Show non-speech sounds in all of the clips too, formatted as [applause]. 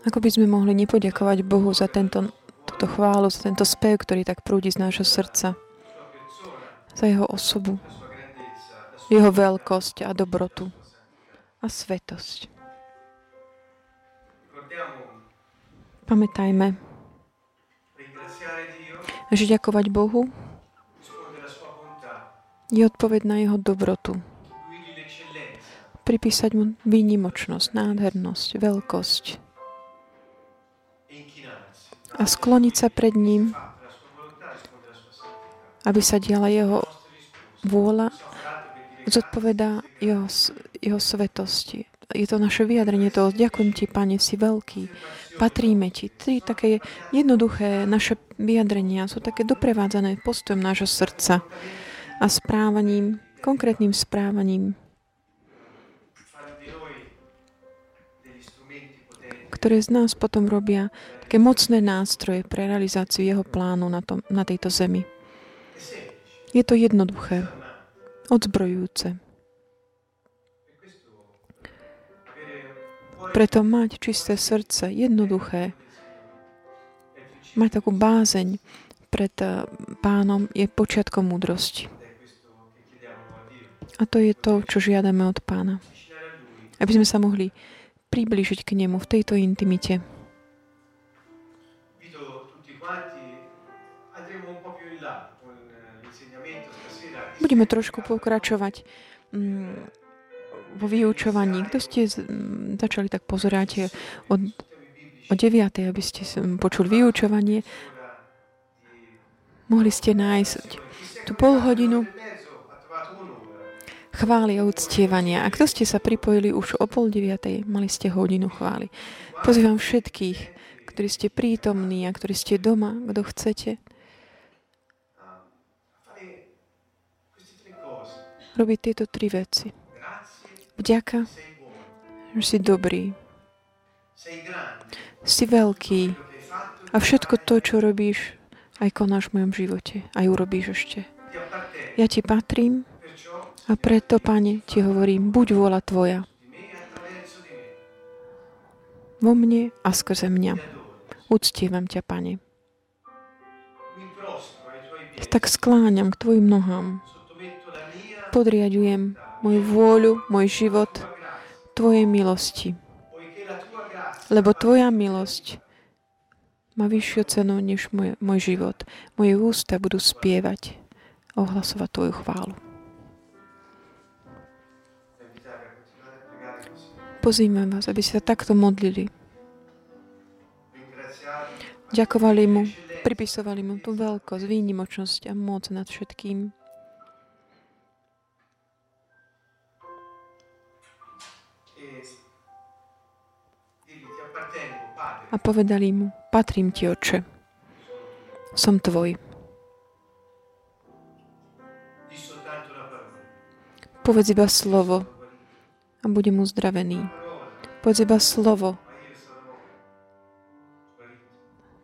Ako by sme mohli nepoďakovať Bohu za tento, túto chválu, za tento spev, ktorý tak prúdi z nášho srdca, za jeho osobu, jeho veľkosť a dobrotu a svetosť. Pamätajme, že ďakovať Bohu je odpoveď na jeho dobrotu. Pripísať mu výnimočnosť, nádhernosť, veľkosť a skloniť sa pred ním, aby sa diala jeho vôľa, zodpovedá jeho, jeho svetosti. Je to naše vyjadrenie toho, ďakujem ti, Pane, si veľký, patríme ti. Tri také jednoduché naše vyjadrenia sú také doprevádzané postojom nášho srdca a správaním, konkrétnym správaním ktoré z nás potom robia také mocné nástroje pre realizáciu jeho plánu na, tom, na tejto zemi. Je to jednoduché, odzbrojujúce. Preto mať čisté srdce, jednoduché, mať takú bázeň pred eh, pánom je počiatkom múdrosti. A to je to, čo žiadame od pána. Aby sme sa mohli priblížiť k nemu v tejto intimite. Budeme trošku pokračovať mm, vo vyučovaní. Kto ste mm, začali tak pozerať od, o 9. aby ste počuli vyučovanie, mohli ste nájsť tú pol hodinu chvály a uctievania. A kto ste sa pripojili už o pol deviatej, mali ste hodinu chvály. Pozývam všetkých, ktorí ste prítomní a ktorí ste doma, kto chcete. Robiť tieto tri veci. Vďaka, že si dobrý. Si veľký. A všetko to, čo robíš, aj konáš v mojom živote. Aj urobíš ešte. Ja ti patrím a preto, Pane, ti hovorím, buď vôľa Tvoja. Vo mne a skrze mňa. Uctievam ťa, Pane. Tak skláňam k Tvojim nohám. Podriadujem moju vôľu, môj život Tvojej milosti. Lebo Tvoja milosť má vyššiu cenu než môj, môj život. Moje ústa budú spievať, ohlasovať Tvoju chválu. Pozývam vás, aby ste sa takto modlili. Ďakovali mu, pripisovali mu tú veľkosť, výnimočnosť a moc nad všetkým. A povedali mu, patrím ti, oče, som tvoj. Povedz iba slovo, a budem uzdravený. Povedz iba slovo.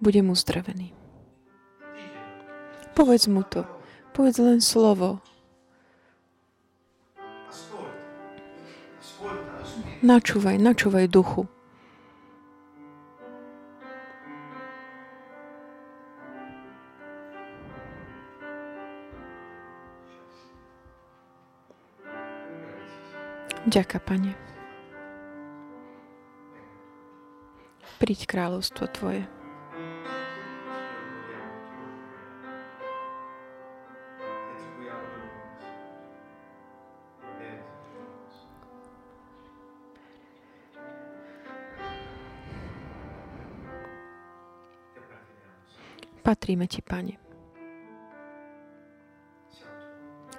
Budem uzdravený. Povedz mu to. Povedz len slovo. Načúvaj, načúvaj duchu. Ďaká, Pane. Príď kráľovstvo Tvoje. Patríme Ti, Pane.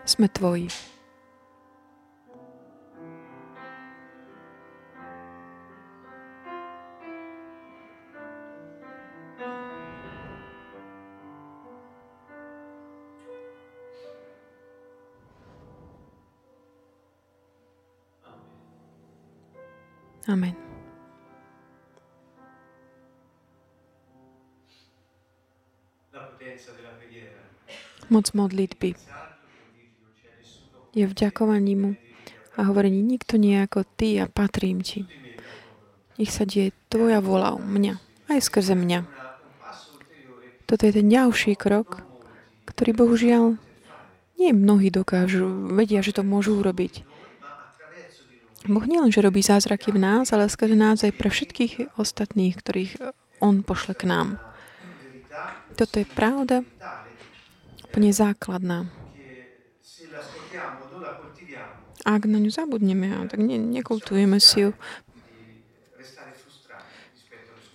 Sme Tvoji. Amen. Moc modlitby je vďakovaní mu a hovorí, nikto nie ako ty a patrím ti. Nech sa deje tvoja vola u mňa, aj skrze mňa. Toto je ten ďalší krok, ktorý bohužiaľ nie mnohí dokážu, vedia, že to môžu urobiť. Boh nielen, že robí zázraky v nás, ale skrze nás aj pre všetkých ostatných, ktorých On pošle k nám. Toto je pravda, úplne základná. Ak na ňu zabudneme, tak ne, nekultujeme si ju.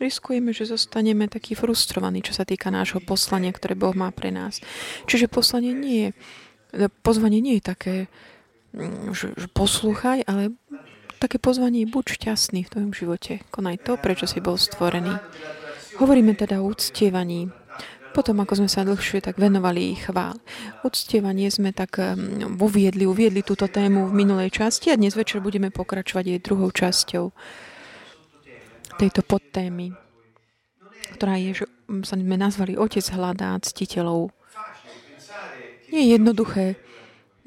Riskujeme, že zostaneme takí frustrovaní, čo sa týka nášho poslania, ktoré Boh má pre nás. Čiže poslanie nie je, pozvanie nie je také, že, že poslúchaj, ale také pozvanie je buď šťastný v tvojom živote. Konaj to, prečo si bol stvorený. Hovoríme teda o uctievaní. Potom, ako sme sa dlhšie tak venovali chvál. Uctievanie sme tak uviedli, uviedli túto tému v minulej časti a dnes večer budeme pokračovať jej druhou časťou tejto podtémy, ktorá je, že sa sme nazvali Otec hľadá ctiteľov. Nie je jednoduché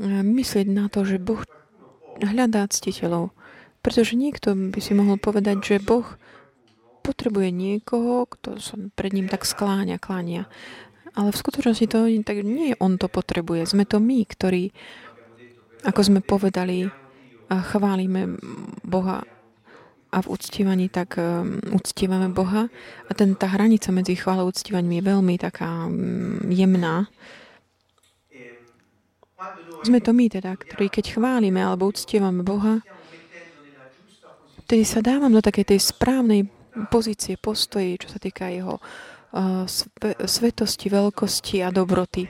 myslieť na to, že Boh hľadá ctiteľov, pretože niekto by si mohol povedať, že Boh potrebuje niekoho, kto sa pred ním tak skláňa, kláňa. Ale v skutočnosti to tak nie on to potrebuje. Sme to my, ktorí, ako sme povedali, chválime Boha a v uctievaní tak um, Boha. A ten, tá hranica medzi chválou a uctievaním je veľmi taká um, jemná. Sme to my teda, ktorí keď chválime alebo uctievame Boha, vtedy sa dávam do takej tej správnej pozície, postoji, čo sa týka jeho uh, svetosti, veľkosti a dobroty.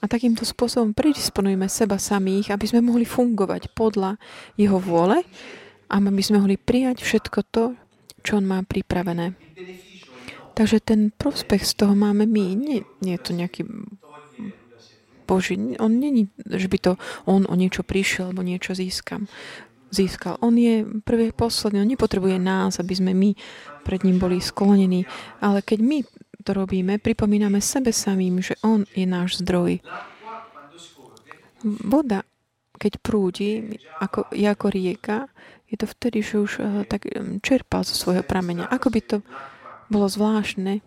A takýmto spôsobom predisponujeme seba samých, aby sme mohli fungovať podľa jeho vôle a aby sme mohli prijať všetko to, čo on má pripravené. Takže ten prospech z toho máme my. Nie, nie je to nejaký Boží. On není, že by to on o niečo prišiel alebo niečo získam získal. On je prvý posledný, on nepotrebuje nás, aby sme my pred ním boli sklonení. Ale keď my to robíme, pripomíname sebe samým, že on je náš zdroj. Voda, keď prúdi, ako, je ako rieka, je to vtedy, že už uh, tak um, čerpá zo svojho prameňa. Ako by to bolo zvláštne,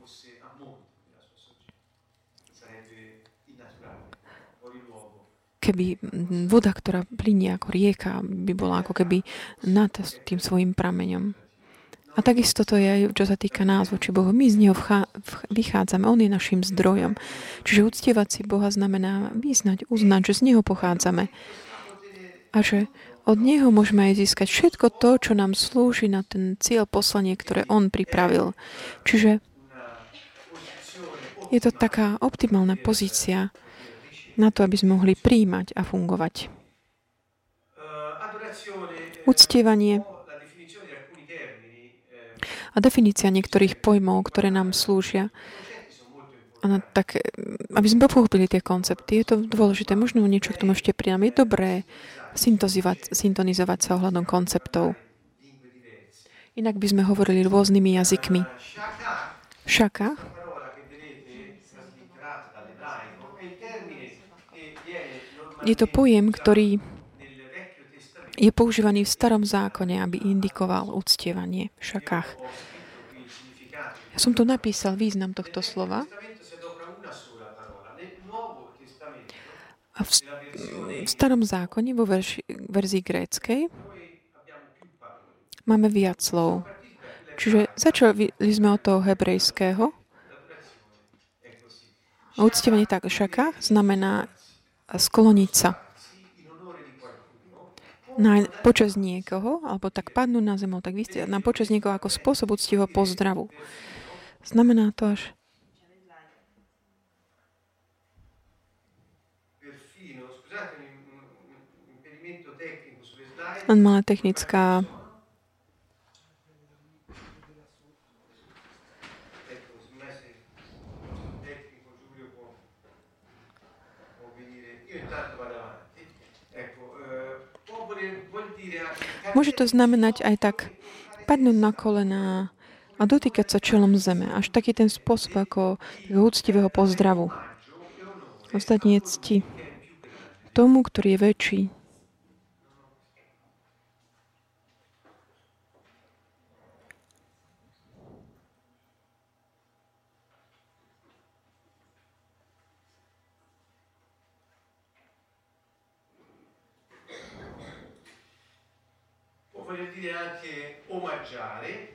keby voda, ktorá plinie ako rieka, by bola ako keby nad tým svojim prameňom. A takisto to je aj, čo sa týka nás voči Bohu. My z Neho vychádzame, On je našim zdrojom. Čiže uctievať si Boha znamená vyznať, uznať, že z Neho pochádzame. A že od Neho môžeme aj získať všetko to, čo nám slúži na ten cieľ poslanie, ktoré On pripravil. Čiže je to taká optimálna pozícia, na to, aby sme mohli príjmať a fungovať. Uctievanie a definícia niektorých pojmov, ktoré nám slúžia. A tak, aby sme pochopili tie koncepty, je to dôležité. Možno niečo k tomu ešte pridám. Je dobré syntonizovať sa ohľadom konceptov. Inak by sme hovorili rôznymi jazykmi. Šaka Je to pojem, ktorý je používaný v starom zákone, aby indikoval uctievanie v šakách. Ja som tu napísal význam tohto slova. A v, v starom zákone, vo verši, verzii gréckej, máme viac slov. Čiže začali sme od toho hebrejského. Uctievanie tak šakách znamená skloniť sa na počas niekoho, alebo tak padnúť na zem, tak vystieť, na počas niekoho ako spôsob úctivého pozdravu. Znamená to až len malá technická Môže to znamenať aj tak padnúť na kolená a dotýkať sa čelom zeme. Až taký ten spôsob ako úctivého pozdravu. Ostatní cti tomu, ktorý je väčší. Dire anche omaggiare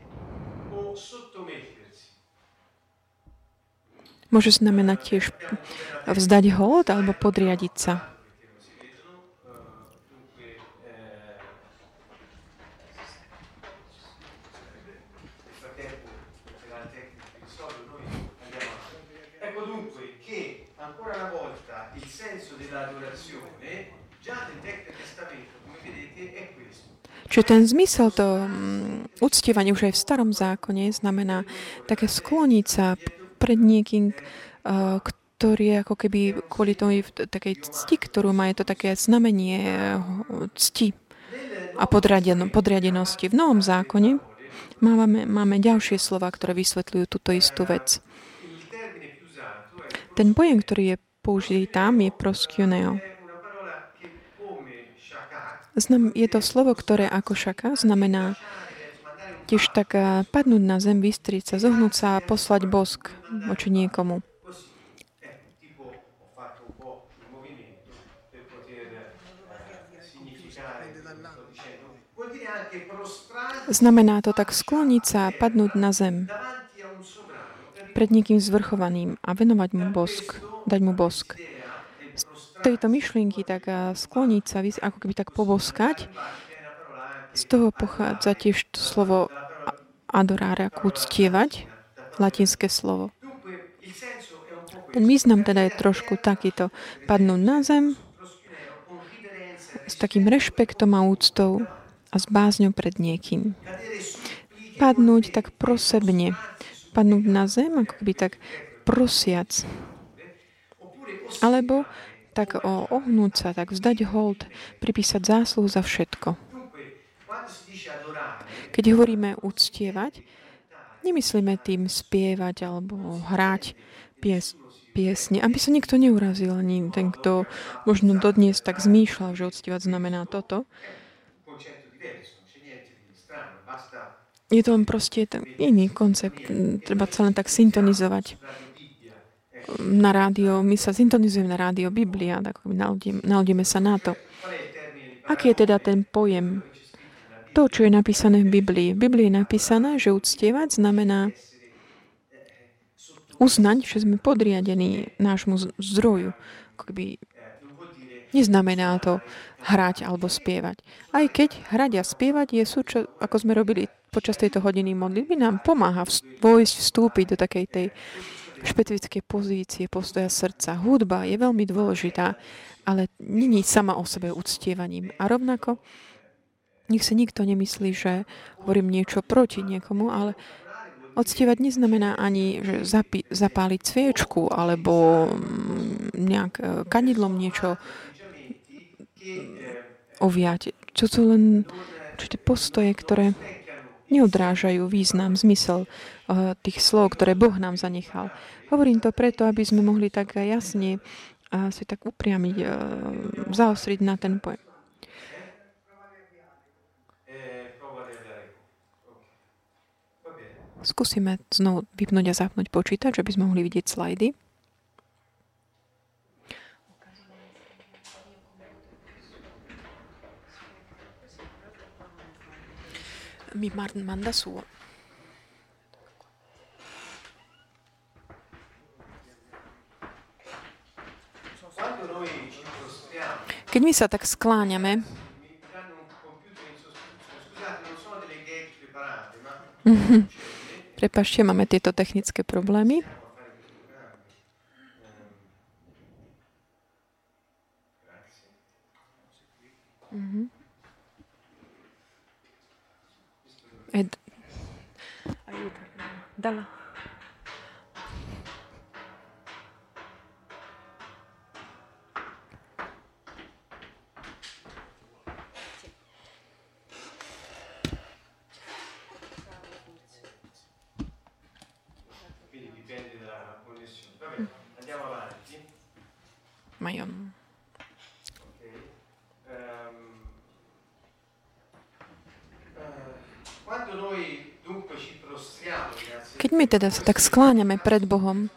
o sottomettersi. Môže znamenať tiež vzdať hold alebo podriadiť sa. Čiže ten zmysel, to um, uctievanie už aj v starom zákone znamená také skloniť sa pred niekým, uh, ktorý je ako keby kvôli tomu takej cti, ktorú má, je to také znamenie uh, cti a podriaden- podriadenosti. V Novom zákone máme, máme ďalšie slova, ktoré vysvetľujú túto istú vec. Ten pojem, ktorý je použitý tam, je proskioneo. Je to slovo, ktoré ako šaka znamená tiež tak eh, padnúť na zem, vystrieť sa, zohnúť sa a poslať bosk voči niekomu. Znamená to tak skloniť sa a padnúť na zem pred niekým zvrchovaným a venovať mu bosk, dať mu bosk. Tejto myšlienky tak skloniť sa, ako keby tak poboskať, z toho pochádza tiež to slovo a- adoráre, ako uctievať, latinské slovo. Ten význam teda je trošku takýto. Padnúť na zem s takým rešpektom a úctou a s bázňou pred niekým. Padnúť tak prosebne. Padnúť na zem, ako keby tak prosiac. Alebo tak ohnúť sa, tak vzdať hold, pripísať zásluhu za všetko. Keď hovoríme uctievať, nemyslíme tým spievať alebo hrať pies, piesne, aby sa nikto neurazil, ani ten, kto možno dodnes tak zmýšľal, že uctievať znamená toto. Je to len proste ten iný koncept. Treba sa len tak syntonizovať na rádio. My sa syntonizujeme na rádio Biblia, tak naladíme sa na to. Aký je teda ten pojem? To, čo je napísané v Biblii. V Biblii je napísané, že uctievať znamená uznať, že sme podriadení nášmu zdroju. Keby neznamená to hrať alebo spievať. Aj keď hrať a spievať je súča, ako sme robili počas tejto hodiny modlitby, nám pomáha vojsť, vstúpiť do takej tej špecifickej pozície postoja srdca. Hudba je veľmi dôležitá, ale není sama o sebe uctievaním. A rovnako nech si nikto nemyslí, že hovorím niečo proti niekomu, ale Odstievať neznamená ani, že zapi- zapáliť sviečku alebo mm, nejak e, kanidlom niečo oviať. Čo sú len určité postoje, ktoré neodrážajú význam, zmysel uh, tých slov, ktoré Boh nám zanechal. Hovorím to preto, aby sme mohli tak jasne uh, si tak upriamiť, uh, zaostriť na ten pojem. eh. Skúsime znovu vypnúť a zapnúť počítač, aby sme mohli vidieť slajdy. Mi manda suo. Keď my sa tak skláňame, [laughs] prepašte, máme tieto technické problémy. a Это... Аида. Да. Quindi dipende dalla connessione. Vabbè, andiamo avanti. Ma io Keď my teda sa tak skláňame pred Bohom,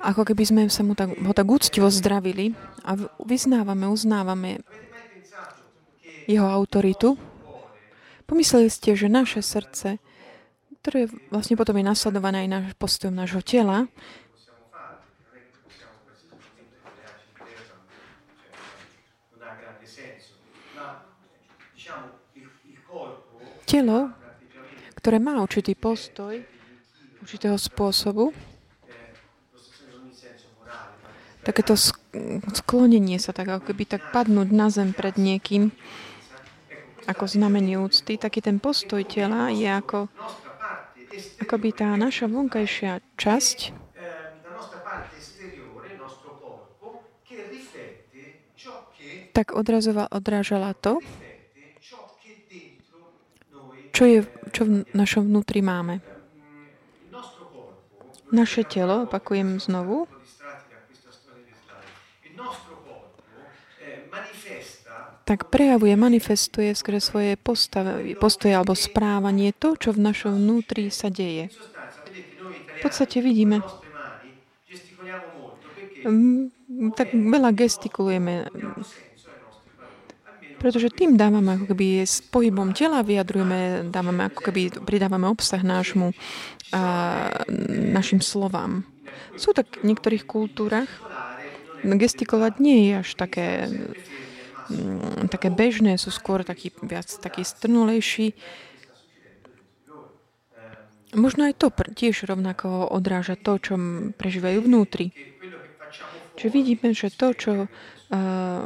ako keby sme sa mu tak, ho tak úctivo zdravili a vyznávame, uznávame jeho autoritu, Pomysleli ste, že naše srdce, ktoré vlastne potom je nasledované aj náš postojom nášho tela, telo, ktoré má určitý postoj, určitého spôsobu, takéto sklonenie sa, tak ako keby tak padnúť na zem pred niekým, ako znamenie úcty, taký ten postoj tela je ako, ako by tá naša vonkajšia časť tak odrazoval, odrážala to, čo, je, čo v našom vnútri máme. Naše telo, opakujem znovu, tak prejavuje, manifestuje skrze svoje postavy, postoje alebo správanie to, čo v našom vnútri sa deje. V podstate vidíme, tak veľa gestikulujeme, pretože tým dávame ako keby s pohybom tela vyjadrujeme, dávame ako keby pridávame obsah nášmu a našim slovám. Sú tak v niektorých kultúrach gestikulovať nie je až také Mm, také bežné, sú skôr taký, viac taký strnulejší. Možno aj to tiež rovnako odráža to, čo prežívajú vnútri. Čiže vidíme, že to, čo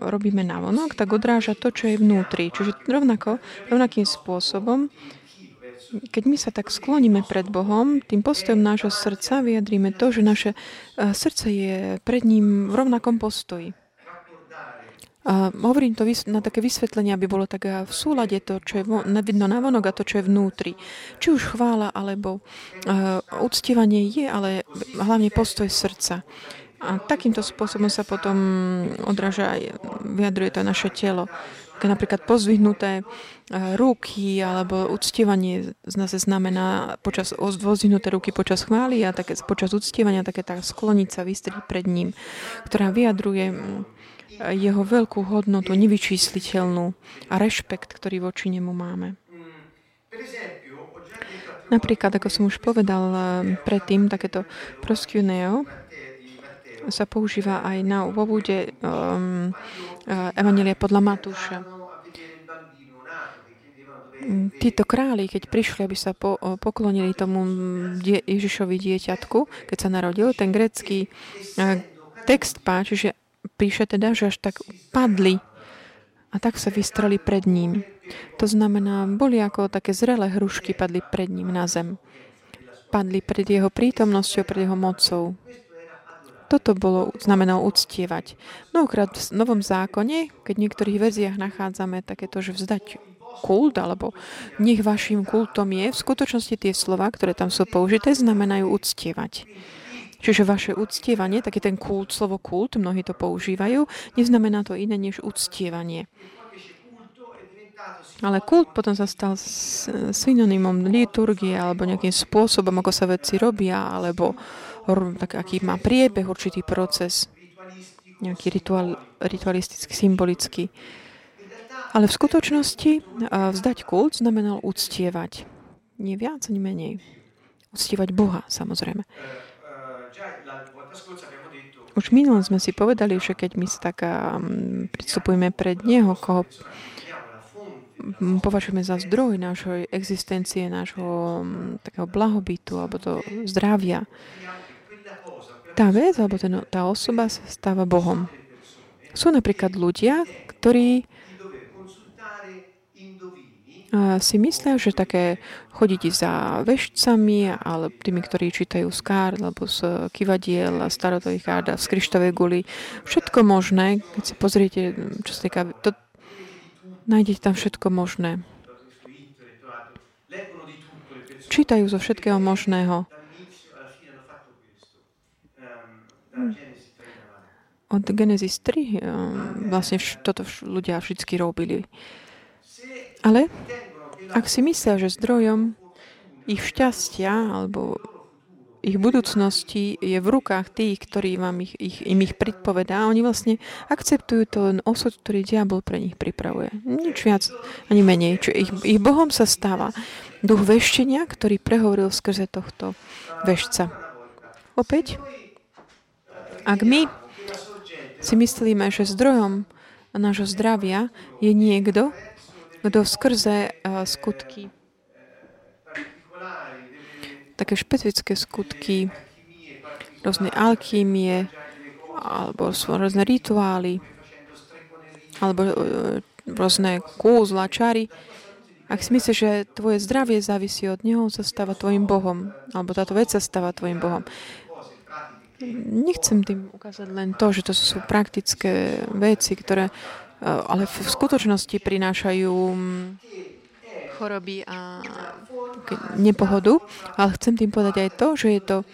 robíme na vonok, tak odráža to, čo je vnútri. Čiže rovnako, rovnakým spôsobom, keď my sa tak skloníme pred Bohom, tým postojom nášho srdca vyjadríme to, že naše srdce je pred ním v rovnakom postoji. A hovorím to na také vysvetlenie, aby bolo tak v súlade to, čo je vidno na vonok a to, čo je vnútri. Či už chvála alebo uh, uctievanie je, ale hlavne postoj srdca. A takýmto spôsobom sa potom odráža aj, vyjadruje to naše telo. Keď napríklad pozvihnuté ruky alebo uctievanie z nás znamená počas, pozdvihnuté ruky počas chvály a také, počas uctievania také tá sklonica vystrieť pred ním, ktorá vyjadruje jeho veľkú hodnotu, nevyčísliteľnú a rešpekt, ktorý voči nemu máme. Napríklad, ako som už povedal eh, predtým, takéto proskuneo sa používa aj na úvode um, Evangelia podľa Matúša. Títo králi, keď prišli, aby sa po, poklonili tomu die, Ježišovi dieťatku, keď sa narodil, ten grecký uh, text páči, že píše teda, že až tak padli a tak sa vystrali pred ním. To znamená, boli ako také zrelé hrušky, padli pred ním na zem. Padli pred jeho prítomnosťou, pred jeho mocou. Toto bolo, znamenalo uctievať. Mnohokrát v Novom zákone, keď v niektorých verziách nachádzame takéto, že vzdať kult, alebo nech vašim kultom je, v skutočnosti tie slova, ktoré tam sú použité, znamenajú uctievať. Čiže vaše uctievanie, taký ten kult, slovo kult, mnohí to používajú, neznamená to iné než uctievanie. Ale kult potom sa stal synonymom liturgie alebo nejakým spôsobom, ako sa veci robia, alebo tak, aký má priebeh, určitý proces, nejaký rituál, ritualistický, symbolický. Ale v skutočnosti vzdať kult znamenal uctievať. Nie viac, ani menej. Uctievať Boha, samozrejme. Už minulom sme si povedali, že keď my sa tak pristupujeme pred Neho, koho považujeme za zdroj nášho existencie, nášho takého blahobytu alebo to zdravia, tá vec alebo ten, tá osoba sa stáva Bohom. Sú napríklad ľudia, ktorí si myslia, že také chodiť za vešcami, ale tými, ktorí čítajú z kár, alebo z kivadiel, starotových kár, z kryštovej guly, všetko možné, keď si pozriete, čo sa týka, to, nájdete tam všetko možné. Čítajú zo všetkého možného. Od Genesis 3 vlastne toto ľudia vždy robili. Ale ak si myslia, že zdrojom ich šťastia alebo ich budúcnosti je v rukách tých, ktorí vám ich, ich, im ich predpovedá. Oni vlastne akceptujú ten osud, ktorý diabol pre nich pripravuje. Nič viac ani menej. Čiže ich, ich Bohom sa stáva duch veštenia, ktorý prehovoril skrze tohto vešca. Opäť, ak my si myslíme, že zdrojom nášho zdravia je niekto, kto skrze uh, skutky také špecifické skutky, rôzne alkýmie, alebo sú rôzne rituály, alebo e, rôzne kúzla, čary. Ak si myslíš, že tvoje zdravie závisí od neho, sa stáva tvojim Bohom. Alebo táto vec sa stáva tvojim Bohom. Nechcem tým ukázať len to, že to sú praktické veci, ktoré e, ale v skutočnosti prinášajú choroby a nepohodu, ale chcem tým povedať aj to, že je to e,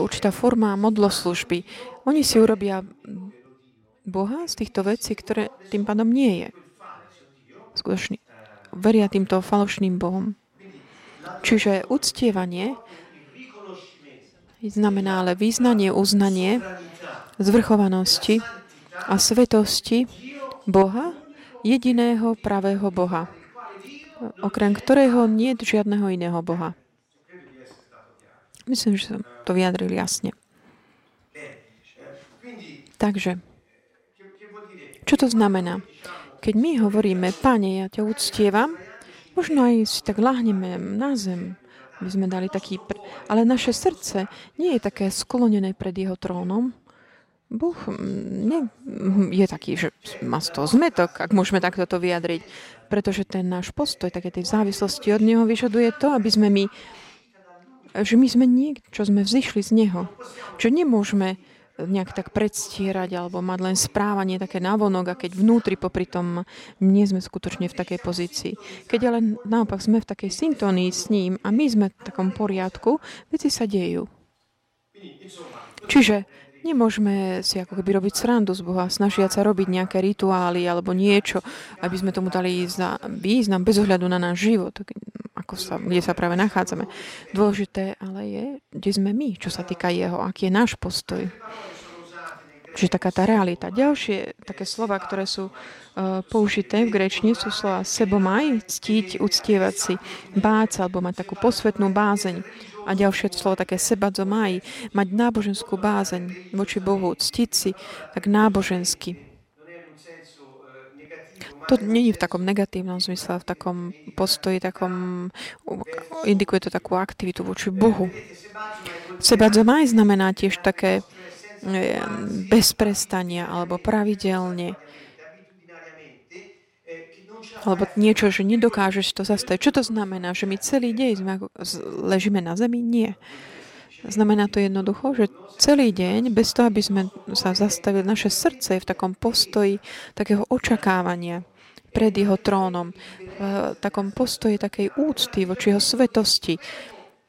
určitá forma modloslužby. Oni si urobia Boha z týchto vecí, ktoré tým pádom nie je. Skutočne veria týmto falošným Bohom. Čiže uctievanie znamená ale význanie, uznanie zvrchovanosti a svetosti Boha, jediného pravého Boha okrem ktorého nie je žiadneho iného Boha. Myslím, že som to vyjadril jasne. Takže, čo to znamená? Keď my hovoríme, Pane, ja ťa uctievam, možno aj si tak lahneme na zem, by sme dali taký... Pr- ale naše srdce nie je také sklonené pred jeho trónom. Boh mm, nie, je taký, že má z toho zmetok, ak môžeme takto to vyjadriť pretože ten náš postoj, také tej závislosti od Neho vyžaduje to, aby sme my, že my sme niek, čo sme vzýšli z Neho. Čo nemôžeme nejak tak predstierať alebo mať len správanie také navonok a keď vnútri popri tom nie sme skutočne v takej pozícii. Keď ale naopak sme v takej syntonii s ním a my sme v takom poriadku, veci sa dejú. Čiže Nemôžeme si ako keby robiť srandu z Boha, snažiať sa robiť nejaké rituály alebo niečo, aby sme tomu dali význam bez ohľadu na náš život, ako sa, kde sa práve nachádzame. Dôležité ale je, kde sme my, čo sa týka jeho, aký je náš postoj. Čiže taká tá realita. Ďalšie také slova, ktoré sú uh, použité v grečne, sú slova sebomaj, ctiť, uctievať si, báť sa, alebo mať takú posvetnú bázeň. A ďalšie slovo také sebadzomaj, mať náboženskú bázeň voči Bohu, ctiť si tak nábožensky. To není v takom negatívnom zmysle, v takom postoji, takom, indikuje to takú aktivitu voči Bohu. Sebadzomaj znamená tiež také e, bez prestania alebo pravidelne alebo niečo, že nedokážeš to zastaviť. Čo to znamená? Že my celý deň sme ako, ležíme na zemi? Nie. Znamená to jednoducho, že celý deň, bez toho, aby sme sa zastavili, naše srdce je v takom postoji takého očakávania pred jeho trónom, v takom postoji takej úcty voči jeho svetosti,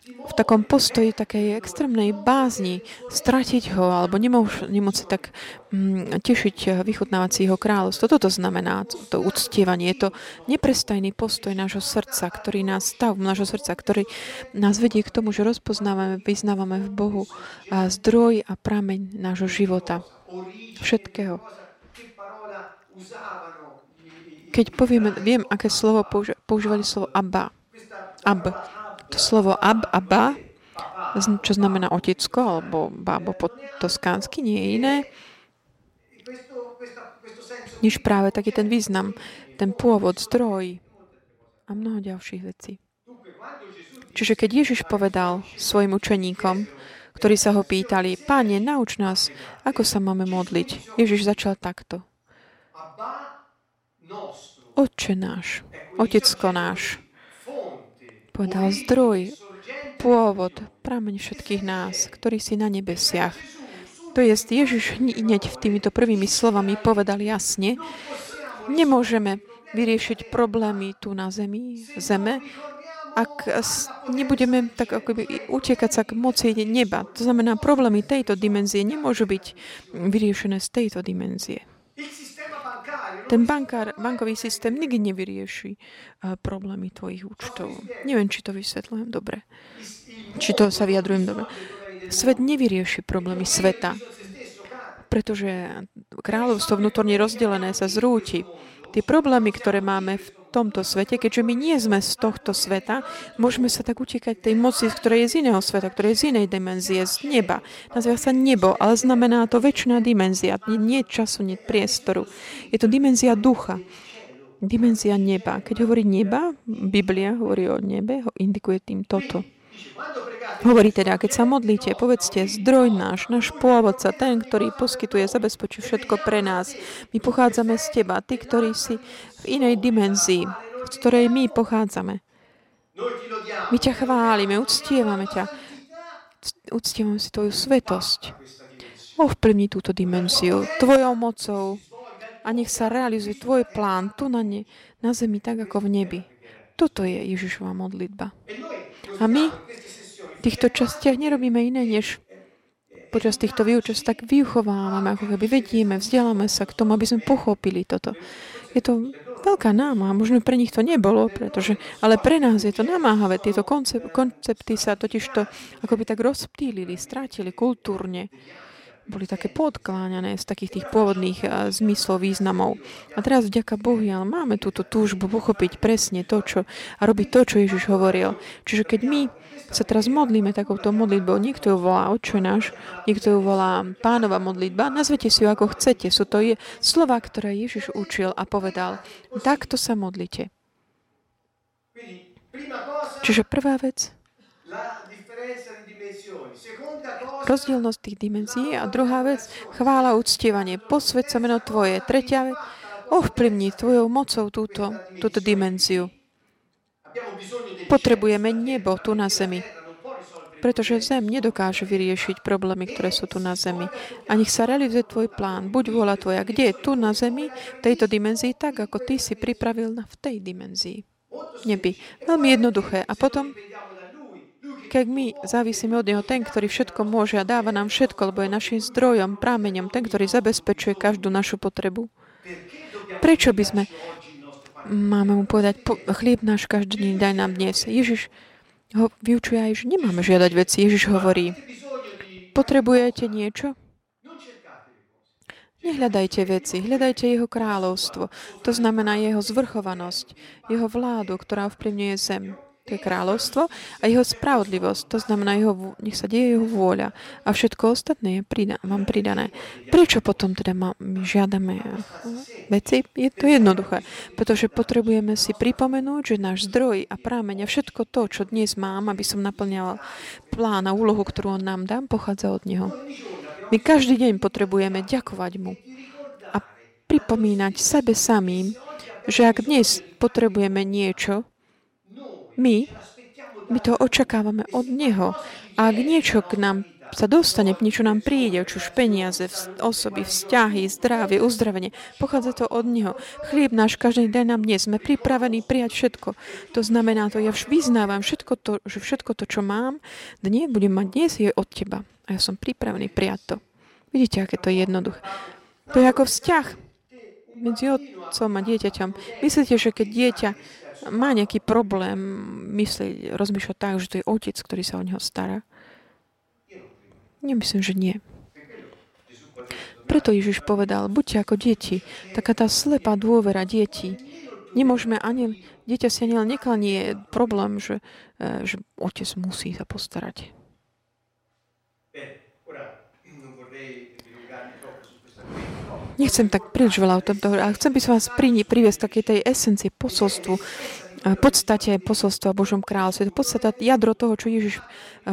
v takom postoji takej extrémnej bázni stratiť ho alebo nemôž, nemôcť sa tak mm, tešiť, vychutnávať si jeho kráľovstvo. Toto znamená to uctievanie. Je to neprestajný postoj nášho srdca, ktorý nás stav nášho srdca, ktorý nás vedie k tomu, že rozpoznávame, vyznávame v Bohu a zdroj a prameň nášho života. Všetkého. Keď povieme, viem, aké slovo používali slovo Abba. Ab to slovo ab a ba, čo znamená otecko alebo bábo po toskánsky, nie je iné, než práve taký ten význam, ten pôvod, zdroj a mnoho ďalších vecí. Čiže keď Ježiš povedal svojim učeníkom, ktorí sa ho pýtali, Páne, nauč nás, ako sa máme modliť. Ježiš začal takto. Otče náš, Otecko náš, povedal zdroj, pôvod, prameň všetkých nás, ktorí si na nebesiach. To je, Ježiš hneď v týmito prvými slovami povedal jasne, nemôžeme vyriešiť problémy tu na zemi, zeme, ak nebudeme tak akoby utekať sa k moci neba. To znamená, problémy tejto dimenzie nemôžu byť vyriešené z tejto dimenzie. Ten bankár, bankový systém nikdy nevyrieši uh, problémy tvojich účtov. Neviem, či to vysvetľujem dobre. Či to sa vyjadrujem dobre. Svet nevyrieši problémy sveta, pretože kráľovstvo vnútorne rozdelené sa zrúti. Tie problémy, ktoré máme v tomto svete, keďže my nie sme z tohto sveta, môžeme sa tak utekať tej moci, ktoré je z iného sveta, ktoré je z inej dimenzie, z neba. Nazýva sa nebo, ale znamená to väčšiná dimenzia. Nie, nie času, nie priestoru. Je to dimenzia ducha. Dimenzia neba. Keď hovorí neba, Biblia hovorí o nebe, ho indikuje tým toto. Hovorí teda, keď sa modlíte, povedzte, zdroj náš, náš pôvodca, ten, ktorý poskytuje, zabezpečí všetko pre nás. My pochádzame z teba, ty, ktorý si v inej dimenzii, z ktorej my pochádzame. My ťa chválime, uctievame ťa. Uctievame si tvoju svetosť. Ovplyvni túto dimenziu tvojou mocou a nech sa realizuje tvoj plán tu na, ne, na zemi, tak ako v nebi. Toto je Ježišova modlitba. A my týchto častiach nerobíme iné, než počas týchto vyučov tak vyuchovávame, ako keby vedieme, vzdeláme sa k tomu, aby sme pochopili toto. Je to veľká námaha, možno pre nich to nebolo, pretože, ale pre nás je to namáhavé. Tieto koncep- koncepty sa totiž to akoby tak rozptýlili, strátili kultúrne boli také podkláňané z takých tých pôvodných uh, zmyslov, významov. A teraz vďaka Bohu, ale máme túto túžbu pochopiť presne to, čo, a robiť to, čo Ježiš hovoril. Čiže keď my sa teraz modlíme takouto modlitbou, niekto ju volá Otče náš, niekto ju volá Pánova modlitba, nazvete si ju ako chcete. Sú to je slova, ktoré Ježiš učil a povedal, takto sa modlite. Čiže prvá vec, rozdielnosť tých dimenzií. A druhá vec, chvála, uctievanie. Posved sa meno Tvoje. Tretia vec, ovplyvni Tvojou mocou túto, túto dimenziu. Potrebujeme nebo tu na zemi. Pretože Zem nedokáže vyriešiť problémy, ktoré sú tu na Zemi. A nech sa realizuje Tvoj plán. Buď vôľa Tvoja. Kde je tu na Zemi, tejto dimenzii, tak ako Ty si pripravil na v tej dimenzii. Nebi. Veľmi jednoduché. A potom keď my závisíme od Neho, ten, ktorý všetko môže a dáva nám všetko, lebo je našim zdrojom, prámeňom, ten, ktorý zabezpečuje každú našu potrebu. Prečo by sme máme mu povedať, po, chlieb náš každý deň daj nám dnes. Ježiš ho vyučuje aj, že nemáme žiadať veci. Ježiš hovorí, potrebujete niečo? Nehľadajte veci, hľadajte jeho kráľovstvo. To znamená jeho zvrchovanosť, jeho vládu, ktorá ovplyvňuje zem to je kráľovstvo, a jeho spravodlivosť, to znamená, jeho, nech sa deje jeho vôľa a všetko ostatné je prida, vám pridané. Prečo potom teda ma, my žiadame eh, veci? Je to jednoduché, pretože potrebujeme si pripomenúť, že náš zdroj a prámeň a všetko to, čo dnes mám, aby som naplňal plán a úlohu, ktorú on nám dá, pochádza od neho. My každý deň potrebujeme ďakovať mu a pripomínať sebe samým, že ak dnes potrebujeme niečo, my, my to očakávame od Neho. A ak niečo k nám sa dostane, niečo nám príde, či už peniaze, osoby, vzťahy, zdravie, uzdravenie, pochádza to od Neho. Chlieb náš každý deň nám dnes. Sme pripravení prijať všetko. To znamená to, ja vyznávam všetko to, že všetko to, čo mám, dnes budem mať dnes, je od Teba. A ja som pripravený prijať to. Vidíte, aké to je jednoduché. To je ako vzťah medzi otcom a dieťaťom. Myslíte, že keď dieťa má nejaký problém myslieť, rozmýšľať tak, že to je otec, ktorý sa o neho stará? Nemyslím, že nie. Preto Ježiš povedal, buďte ako deti. Taká tá slepá dôvera detí. Nemôžeme ani, dieťa si ani neklanie problém, že, e, že otec musí sa postarať. Nechcem tak príliš veľa o tomto hovoriť, ale chcem by som vás priviesť takej tej esencie posolstvu, podstate posolstva Božom kráľovstve. To podstata jadro toho, čo Ježiš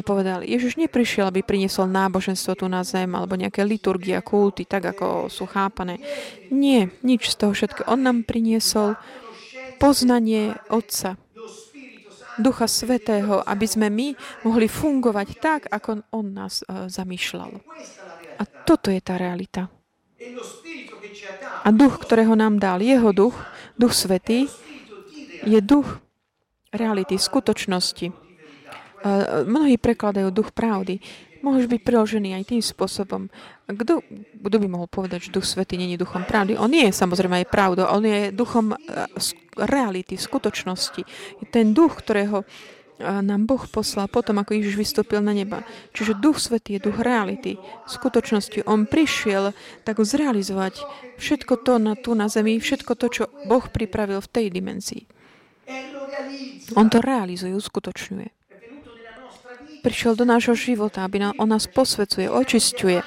povedal. Ježiš neprišiel, aby priniesol náboženstvo tu na zem alebo nejaké liturgie, kulty, tak ako sú chápané. Nie, nič z toho všetko. On nám priniesol poznanie Otca, Ducha Svetého, aby sme my mohli fungovať tak, ako On nás zamýšľal. A toto je tá realita. A duch, ktorého nám dal, jeho duch, duch svetý, je duch reality, skutočnosti. Mnohí prekladajú duch pravdy. Môžeš byť priložený aj tým spôsobom. Kto, kto by mohol povedať, že duch svetý není duchom pravdy? On je samozrejme aj pravdou, on je duchom reality, skutočnosti. Ten duch, ktorého nám Boh poslal potom, ako Ježiš vystúpil na neba. Čiže Duch Svetý je duch reality. V skutočnosti On prišiel tak zrealizovať všetko to na, tu na zemi, všetko to, čo Boh pripravil v tej dimenzii. On to realizuje, uskutočňuje. Prišiel do nášho života, aby on nás posvecuje, očisťuje.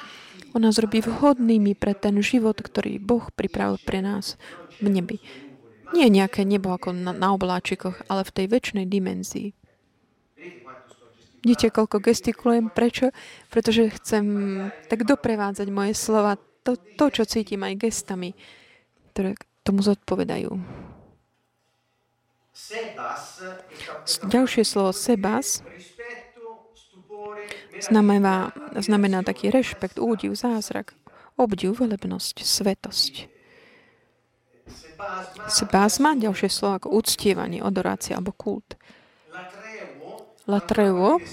On nás robí vhodnými pre ten život, ktorý Boh pripravil pre nás v nebi. Nie nejaké nebo ako na, na obláčikoch, ale v tej väčšnej dimenzii. Vidíte, koľko gestikulujem? Prečo? Pretože chcem tak doprevádzať moje slova, to, to čo cítim aj gestami, ktoré tomu zodpovedajú. Ďalšie slovo sebas znamená, znamená taký rešpekt, údiv, zázrak, obdiv, velebnosť, svetosť. Sebasma, ďalšie slovo ako uctievanie, adorácia alebo kult. Latrevo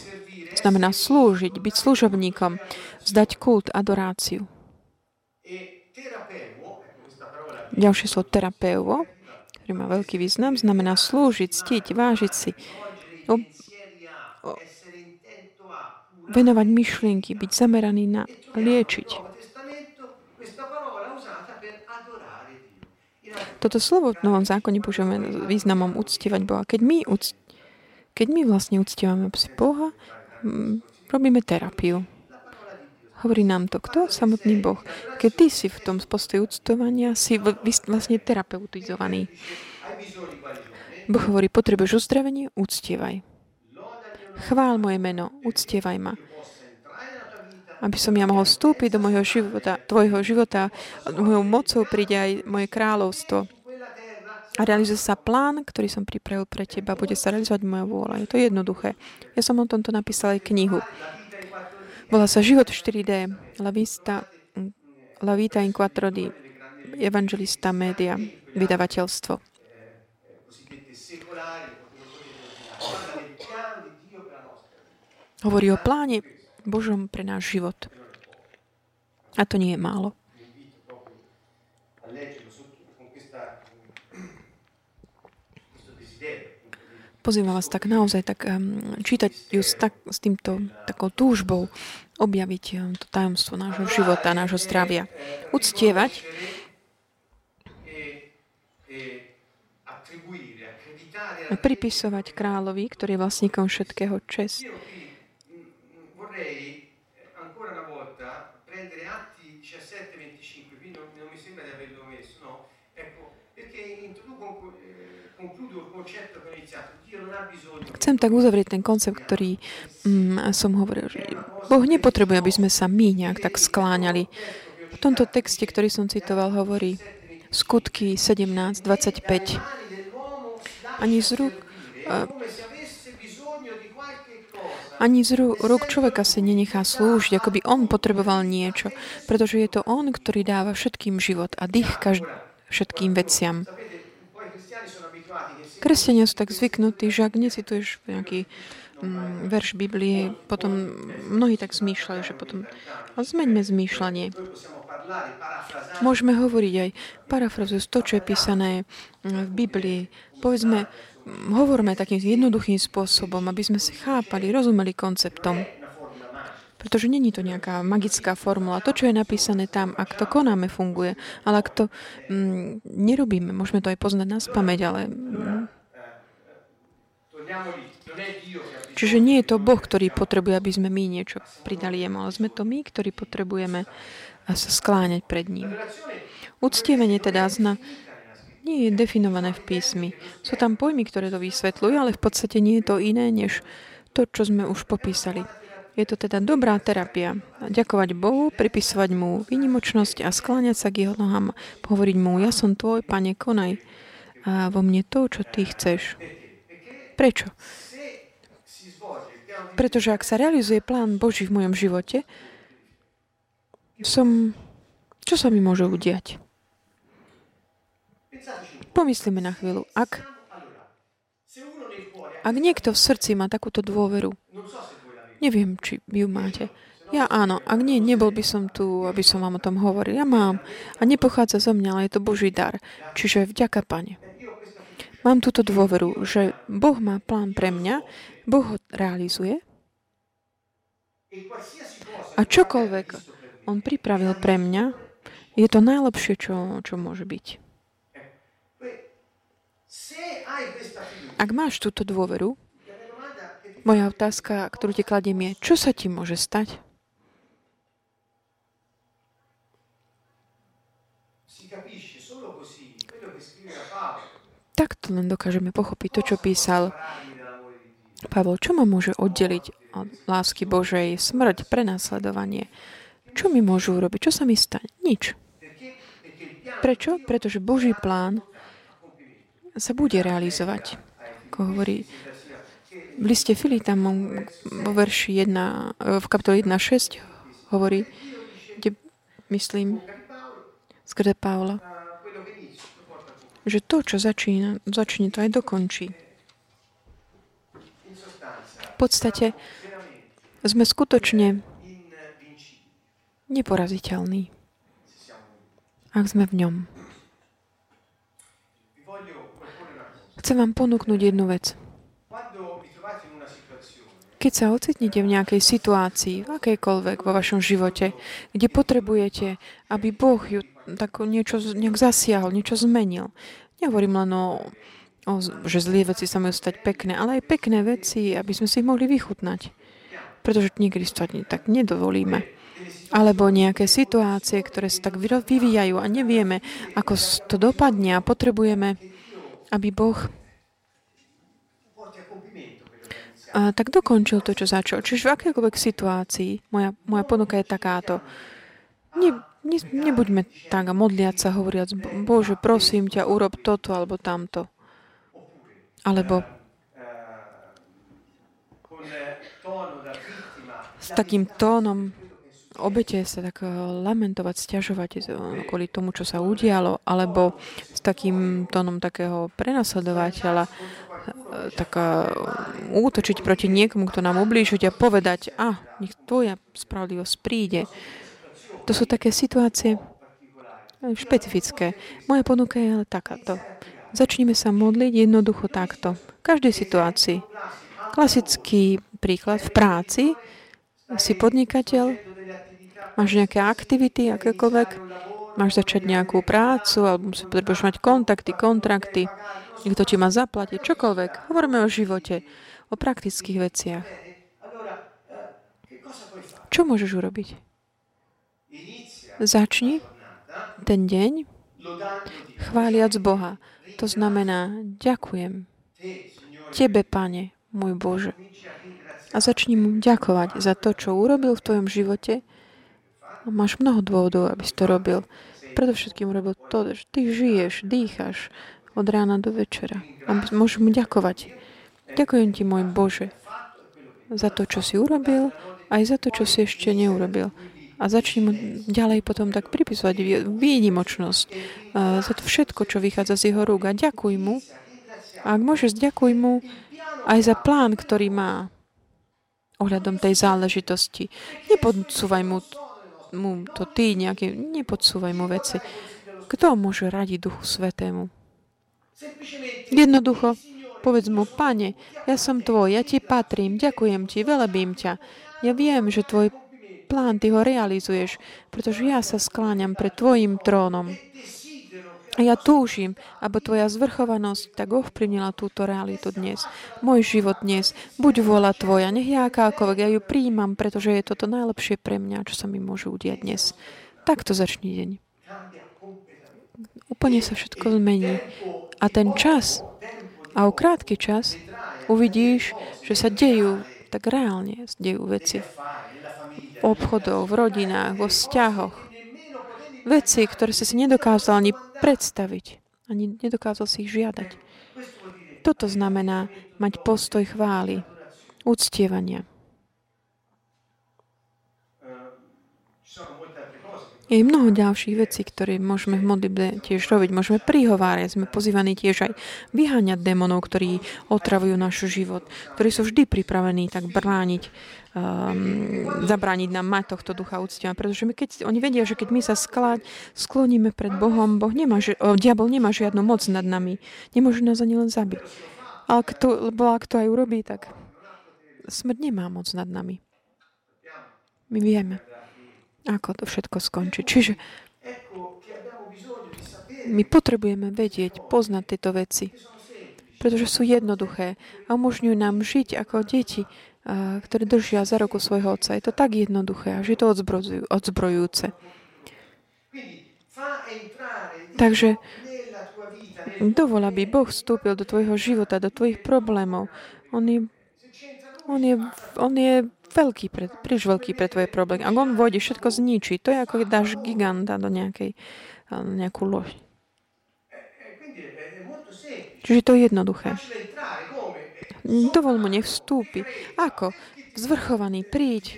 znamená slúžiť, byť služobníkom, zdať kult, adoráciu. Ďalšie slovo terapeuvo, ktorý má veľký význam, znamená slúžiť, ctiť, vážiť si, o, o, venovať myšlienky, byť zameraný na liečiť. Toto slovo v Novom zákone používame významom uctievať Boha. Keď my uctievame keď my vlastne uctievame Boha, robíme terapiu. Hovorí nám to kto? Samotný Boh. Keď ty si v tom postoji uctovania, si vlastne terapeutizovaný. Boh hovorí, potrebuješ uzdravenie? Uctievaj. Chvál moje meno, uctievaj ma. Aby som ja mohol vstúpiť do môjho života, tvojho života, mojou mocou príde aj moje kráľovstvo a realizuje sa plán, ktorý som pripravil pre teba. Bude sa realizovať moja vôľa. Je to jednoduché. Ja som o tomto napísala aj knihu. Volá sa Život 4D. La La Vita in 4D. Evangelista Media. Vydavateľstvo. Hovorí o pláne Božom pre náš život. A to nie je málo. Pozývam vás tak naozaj tak um, čítať ju s, tak, s týmto takou túžbou objaviť um, to tajomstvo nášho života, nášho zdravia. Uctievať a pripisovať kráľovi, ktorý je vlastníkom všetkého čest. Chcem tak uzavrieť ten koncept, ktorý mm, som hovoril, že Boh nepotrebuje, aby sme sa my nejak tak skláňali. V tomto texte, ktorý som citoval, hovorí skutky 17, 25. Ani z rúk, ani z rúk človeka sa nenechá slúžiť, ako by on potreboval niečo, pretože je to on, ktorý dáva všetkým život a dých každ- všetkým veciam. Kresťania sú tak zvyknutí, že ak necituješ nejaký mm, verš Biblie, potom mnohí tak zmýšľajú, že potom... Ale zmeňme zmýšľanie. Môžeme hovoriť aj parafrazujú to, čo je písané mm, v Biblii. Povedzme, mm, hovorme takým jednoduchým spôsobom, aby sme si chápali, rozumeli konceptom. Pretože není to nejaká magická formula. To, čo je napísané tam, ak to konáme, funguje. Ale ak to mm, nerobíme, môžeme to aj poznať na spameť, ale... Mm, Čiže nie je to Boh, ktorý potrebuje, aby sme my niečo pridali jemu, ale sme to my, ktorí potrebujeme sa skláňať pred ním. Uctievenie teda zna, nie je definované v písmi. Sú tam pojmy, ktoré to vysvetľujú, ale v podstate nie je to iné, než to, čo sme už popísali. Je to teda dobrá terapia. Ďakovať Bohu, pripisovať mu výnimočnosť a skláňať sa k jeho nohám, hovoriť mu, ja som tvoj, pane, konaj a vo mne to, čo ty chceš. Prečo? Pretože ak sa realizuje plán Boží v mojom živote, som... Čo sa mi môže udiať? Pomyslíme na chvíľu. Ak, ak niekto v srdci má takúto dôveru, Neviem, či ju máte. Ja áno, ak nie, nebol by som tu, aby som vám o tom hovoril. Ja mám. A nepochádza zo mňa, ale je to Boží dar. Čiže vďaka Pane. Mám túto dôveru, že Boh má plán pre mňa, Boh ho realizuje a čokoľvek On pripravil pre mňa, je to najlepšie, čo, čo môže byť. Ak máš túto dôveru, moja otázka, ktorú ti kladiem je, čo sa ti môže stať? Takto len dokážeme pochopiť to, čo písal Pavol. Čo ma môže oddeliť od lásky Božej? Smrť, prenasledovanie. Čo mi môžu urobiť? Čo sa mi stane? Nič. Prečo? Pretože Boží plán sa bude realizovať. Ako hovorí v liste Filitam vo verši 1, v kapitole 1.6 hovorí, kde myslím, skrze Paula, že to, čo začína, začne, to aj dokončí. V podstate sme skutočne neporaziteľní, ak sme v ňom. Chcem vám ponúknuť jednu vec. Keď sa ocitnete v nejakej situácii, v akejkoľvek vo vašom živote, kde potrebujete, aby Boh ju tak niečo nejak zasiahol, niečo zmenil. Nehovorím len o, o, že zlé veci sa majú stať pekné, ale aj pekné veci, aby sme si ich mohli vychutnať. Pretože niekedy to tak nedovolíme. Alebo nejaké situácie, ktoré sa tak vyvíjajú a nevieme, ako to dopadne a potrebujeme, aby Boh a tak dokončil to, čo začal. Čiže v akékoľvek situácii, moja, moja ponuka je takáto. Ne, ne, nebuďme tak a modliať sa, hovoriac, Bože, prosím ťa, urob toto alebo tamto. Alebo s takým tónom obete sa tak eh, lamentovať, stiažovať eh, kvôli tomu, čo sa udialo, alebo s takým tónom takého prenasledovateľa eh, tak útočiť proti niekomu, kto nám ublížiť a povedať, a ah, nech tvoja spravodlivosť príde. To sú také situácie špecifické. Moja ponuka je ale takáto. Začneme sa modliť jednoducho takto. V každej situácii. Klasický príklad v práci si podnikateľ, máš nejaké aktivity, akékoľvek, máš začať nejakú prácu, alebo si potrebuješ mať kontakty, kontrakty, kto ti má zaplatiť, čokoľvek. Hovoríme o živote, o praktických veciach. Čo môžeš urobiť? Začni ten deň chváliac Boha. To znamená, ďakujem Tebe, Pane, môj Bože. A začni mu ďakovať za to, čo urobil v tvojom živote Máš mnoho dôvodov, aby si to robil. Predovšetkým robil to, že ty žiješ, dýchaš od rána do večera. Aby môžeš ďakovať. Ďakujem ti, môj Bože, za to, čo si urobil, aj za to, čo si ešte neurobil. A začni mu ďalej potom tak pripisovať výnimočnosť za to všetko, čo vychádza z jeho rúk. A ďakuj mu. A ak môžeš, ďakuj mu aj za plán, ktorý má ohľadom tej záležitosti. Nepodsúvaj mu mu to ty nejaké, nepodsúvaj mu veci. Kto môže radiť Duchu Svetému? Jednoducho, povedz mu, Pane, ja som tvoj, ja ti patrím, ďakujem ti, velebím ťa. Ja viem, že tvoj plán, ty ho realizuješ, pretože ja sa skláňam pred tvojim trónom. Ja túžim, aby tvoja zvrchovanosť tak ovplyvnila túto realitu dnes. Môj život dnes. Buď vola tvoja, nech ja akákoľvek, ja ju príjmam, pretože je toto najlepšie pre mňa, čo sa mi môže udiať dnes. Takto začni deň. Úplne sa všetko zmení. A ten čas, a o krátky čas, uvidíš, že sa dejú, tak reálne dejú veci. V obchodoch, v rodinách, vo vzťahoch, veci, ktoré si si nedokázal ani predstaviť. Ani nedokázal si ich žiadať. Toto znamená mať postoj chvály, uctievania. Je mnoho ďalších vecí, ktoré môžeme v modlitbe tiež robiť. Môžeme prihovárať, sme pozývaní tiež aj vyháňať démonov, ktorí otravujú náš život, ktorí sú vždy pripravení tak brániť, um, zabrániť nám mať tohto ducha úctia. Pretože my, keď, oni vedia, že keď my sa sklať, skloníme pred Bohom, boh nemá, o, diabol nemá žiadnu moc nad nami. Nemôže nás ani len zabiť. Ale kto, lebo ak to aj urobí, tak smrť nemá moc nad nami. My vieme, ako to všetko skončí. Čiže my potrebujeme vedieť, poznať tieto veci, pretože sú jednoduché a umožňujú nám žiť ako deti, ktoré držia za roku svojho otca. Je to tak jednoduché, až je to odzbrojujúce. Takže dovol, aby Boh vstúpil do tvojho života, do tvojich problémov. On je, on je, on je veľký, pre, príliš veľký pre tvoje problémy. Ak on vôjde, všetko zničí. To je ako keď dáš giganta do nejakej, nejakú lož. Čiže to je jednoduché. Dovol mu, nech. Ako? Zvrchovaný, príď.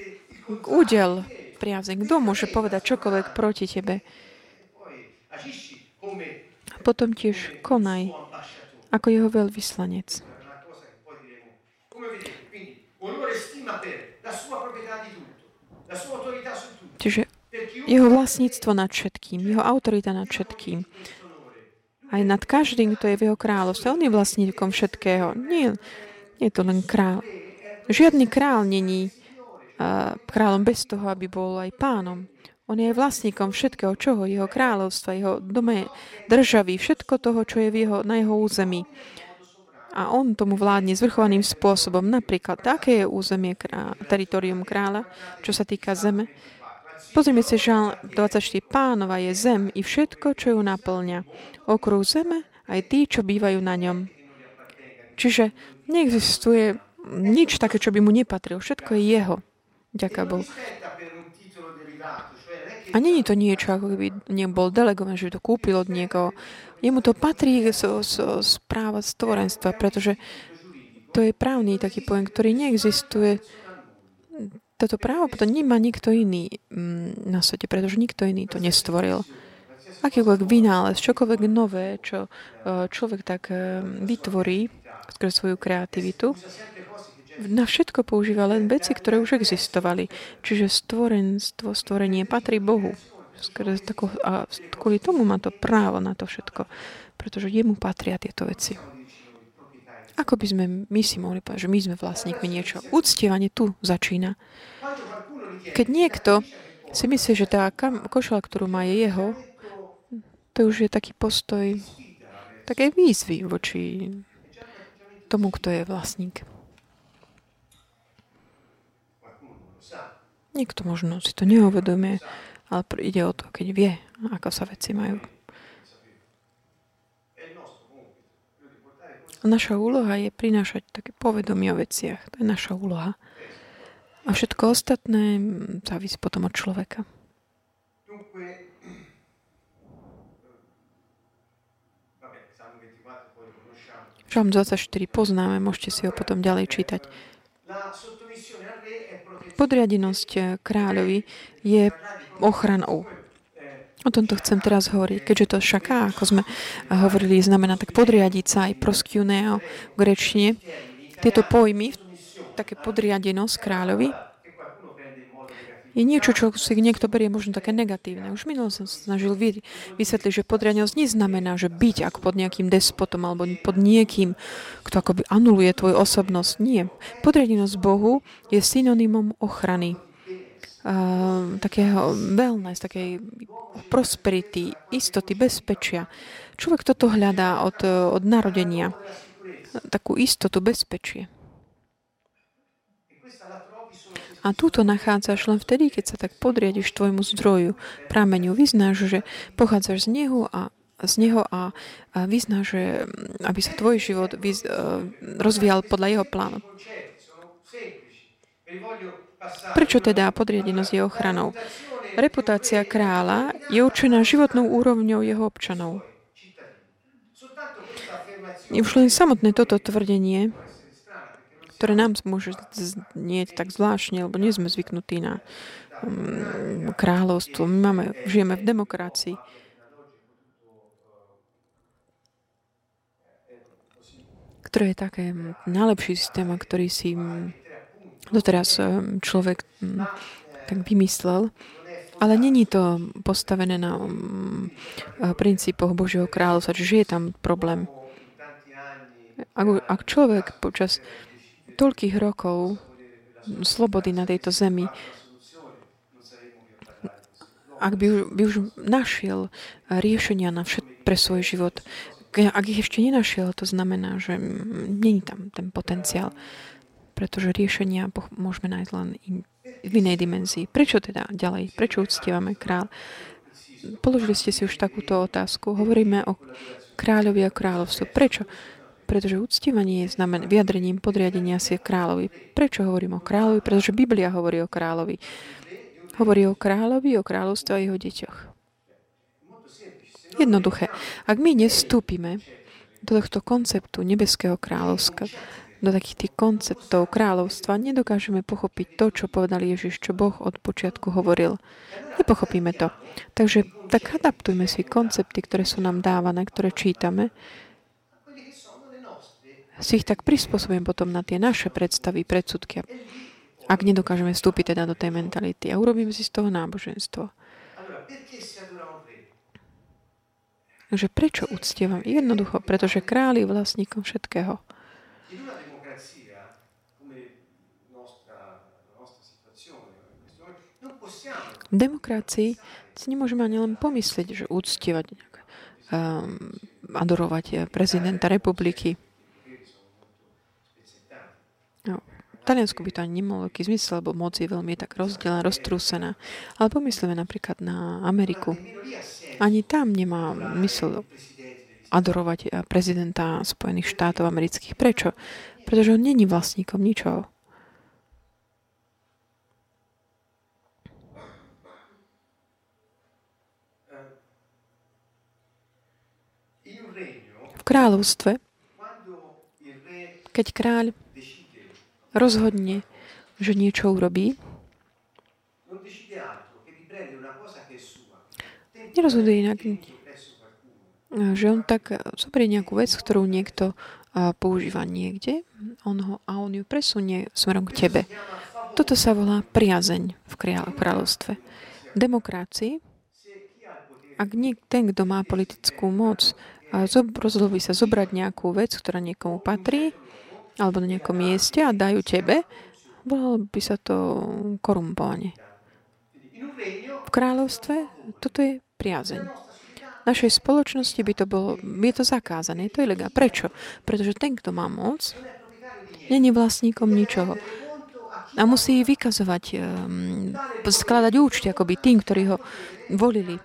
Udel priazeň. Kto môže povedať čokoľvek proti tebe? Potom tiež konaj ako jeho veľvyslanec. Čiže jeho vlastníctvo nad všetkým, jeho autorita nad všetkým. Aj nad každým, kto je v jeho kráľovstve. On je vlastníkom všetkého. Nie, nie je to len král. Žiadny král není uh, kráľom bez toho, aby bol aj pánom. On je vlastníkom všetkého, čoho, jeho kráľovstva, jeho dome, državy, všetko toho, čo je v jeho, na jeho území a on tomu vládne zvrchovaným spôsobom. Napríklad, aké je územie krá, teritorium kráľa, čo sa týka zeme. Pozrime si žal 24. Pánova je zem i všetko, čo ju naplňa. Okruh zeme aj tí, čo bývajú na ňom. Čiže neexistuje nič také, čo by mu nepatrilo. Všetko je jeho. Ďaká Bohu. A není to niečo, ako keby nebol delegovaný, že to kúpil od niekoho. Jemu to patrí z, z, z práva stvorenstva, pretože to je právny taký pojem, ktorý neexistuje. Toto právo to nemá nikto iný mm, na svete, pretože nikto iný to nestvoril. Akýkoľvek vynález, čokoľvek nové, čo e, človek tak e, vytvorí skrze svoju kreativitu, na všetko používa len veci, ktoré už existovali. Čiže stvorenstvo, stvorenie patrí Bohu. Tako, a kvôli tomu má to právo na to všetko, pretože jemu patria tieto veci. Ako by sme my si mohli povedať, že my sme vlastníkmi niečo? Uctievanie tu začína. Keď niekto si myslí, že tá košela, ktorú má, je jeho, to už je taký postoj také výzvy voči tomu, kto je vlastník. Niekto možno si to neuvedomie, ale ide o to, keď vie, ako sa veci majú. Naša úloha je prinášať také povedomie o veciach. To je naša úloha. A všetko ostatné závisí potom od človeka. Žalm 24 poznáme, môžete si ho potom ďalej čítať. Podriadenosť kráľovi je ochranou. O tomto chcem teraz hovoriť, keďže to šaká, ako sme hovorili, znamená tak podriadiť sa aj proskioneo v grečne. Tieto pojmy, také podriadenosť kráľovi, je niečo, čo si niekto berie možno také negatívne. Už minul som sa snažil vysvetliť, že podriadenosť neznamená, že byť ako pod nejakým despotom alebo pod niekým, kto akoby anuluje tvoju osobnosť. Nie. Podriadenosť Bohu je synonymom ochrany uh, takého wellness, takej prosperity, istoty, bezpečia. Človek toto hľadá od, od narodenia. Takú istotu, bezpečie. A túto nachádzaš len vtedy, keď sa tak podriadiš tvojmu zdroju, prameňu. Vyznáš, že pochádzaš z neho a z neho a, a vyznáš, že aby sa tvoj život vyz, uh, rozvíjal podľa jeho plánu. Prečo teda podriadenosť je ochranou? Reputácia kráľa je určená životnou úrovňou jeho občanov. Už len samotné toto tvrdenie, ktoré nám môže znieť tak zvláštne, lebo nie sme zvyknutí na um, kráľovstvo. My máme, žijeme v demokracii. ktoré je také najlepší systém, ktorý si doteraz človek tak vymyslel. Ale není to postavené na princípoch Božieho kráľovstva, čiže je tam problém. Ak, ak človek počas toľkých rokov slobody na tejto zemi ak by, by už našiel riešenia na všet, pre svoj život, ak ich ešte nenašiel, to znamená, že není tam ten potenciál, pretože riešenia môžeme nájsť len v inej dimenzii. Prečo teda ďalej? Prečo uctievame král? Položili ste si už takúto otázku. Hovoríme o kráľovi a kráľovstve. Prečo? Pretože uctievanie je znamen vyjadrením podriadenia si kráľovi. Prečo hovorím o kráľovi? Pretože Biblia hovorí o kráľovi. Hovorí o kráľovi, o kráľovstve a jeho deťoch. Jednoduché. Ak my nestúpime do tohto konceptu nebeského kráľovska, do takých tých konceptov kráľovstva, nedokážeme pochopiť to, čo povedal Ježiš, čo Boh od počiatku hovoril. Nepochopíme to. Takže tak adaptujme si koncepty, ktoré sú nám dávané, ktoré čítame, si ich tak prispôsobujem potom na tie naše predstavy, predsudky ak nedokážeme vstúpiť teda do tej mentality a urobíme si z toho náboženstvo. Takže prečo uctievam? Jednoducho, pretože kráľ je vlastníkom všetkého. V demokracii si nemôžeme ani len pomyslieť, že uctievať, um, adorovať prezidenta republiky. No, Taliansku by to ani nemalo aký zmysel, lebo moc je veľmi tak rozdelená, roztrúsená. Ale pomyslíme napríklad na Ameriku. Ani tam nemá mysl adorovať prezidenta Spojených štátov amerických. Prečo? Pretože on není vlastníkom ničoho. V kráľovstve, keď kráľ rozhodne, že niečo urobí, nerozhoduje inak, že on tak zoberie nejakú vec, ktorú niekto používa niekde on ho, a on ju presunie smerom k tebe. Toto sa volá priazeň v kráľovstve. V demokracii, ak niek, ten, kto má politickú moc, rozhodol by sa zobrať nejakú vec, ktorá niekomu patrí, alebo na nejakom mieste a dajú tebe, volalo by sa to korumpovanie. V kráľovstve toto je priazeň. V našej spoločnosti by to bolo, by to zakázané, to je legá. Prečo? Pretože ten, kto má moc, není vlastníkom ničoho. A musí vykazovať, um, skladať účty akoby tým, ktorí ho volili.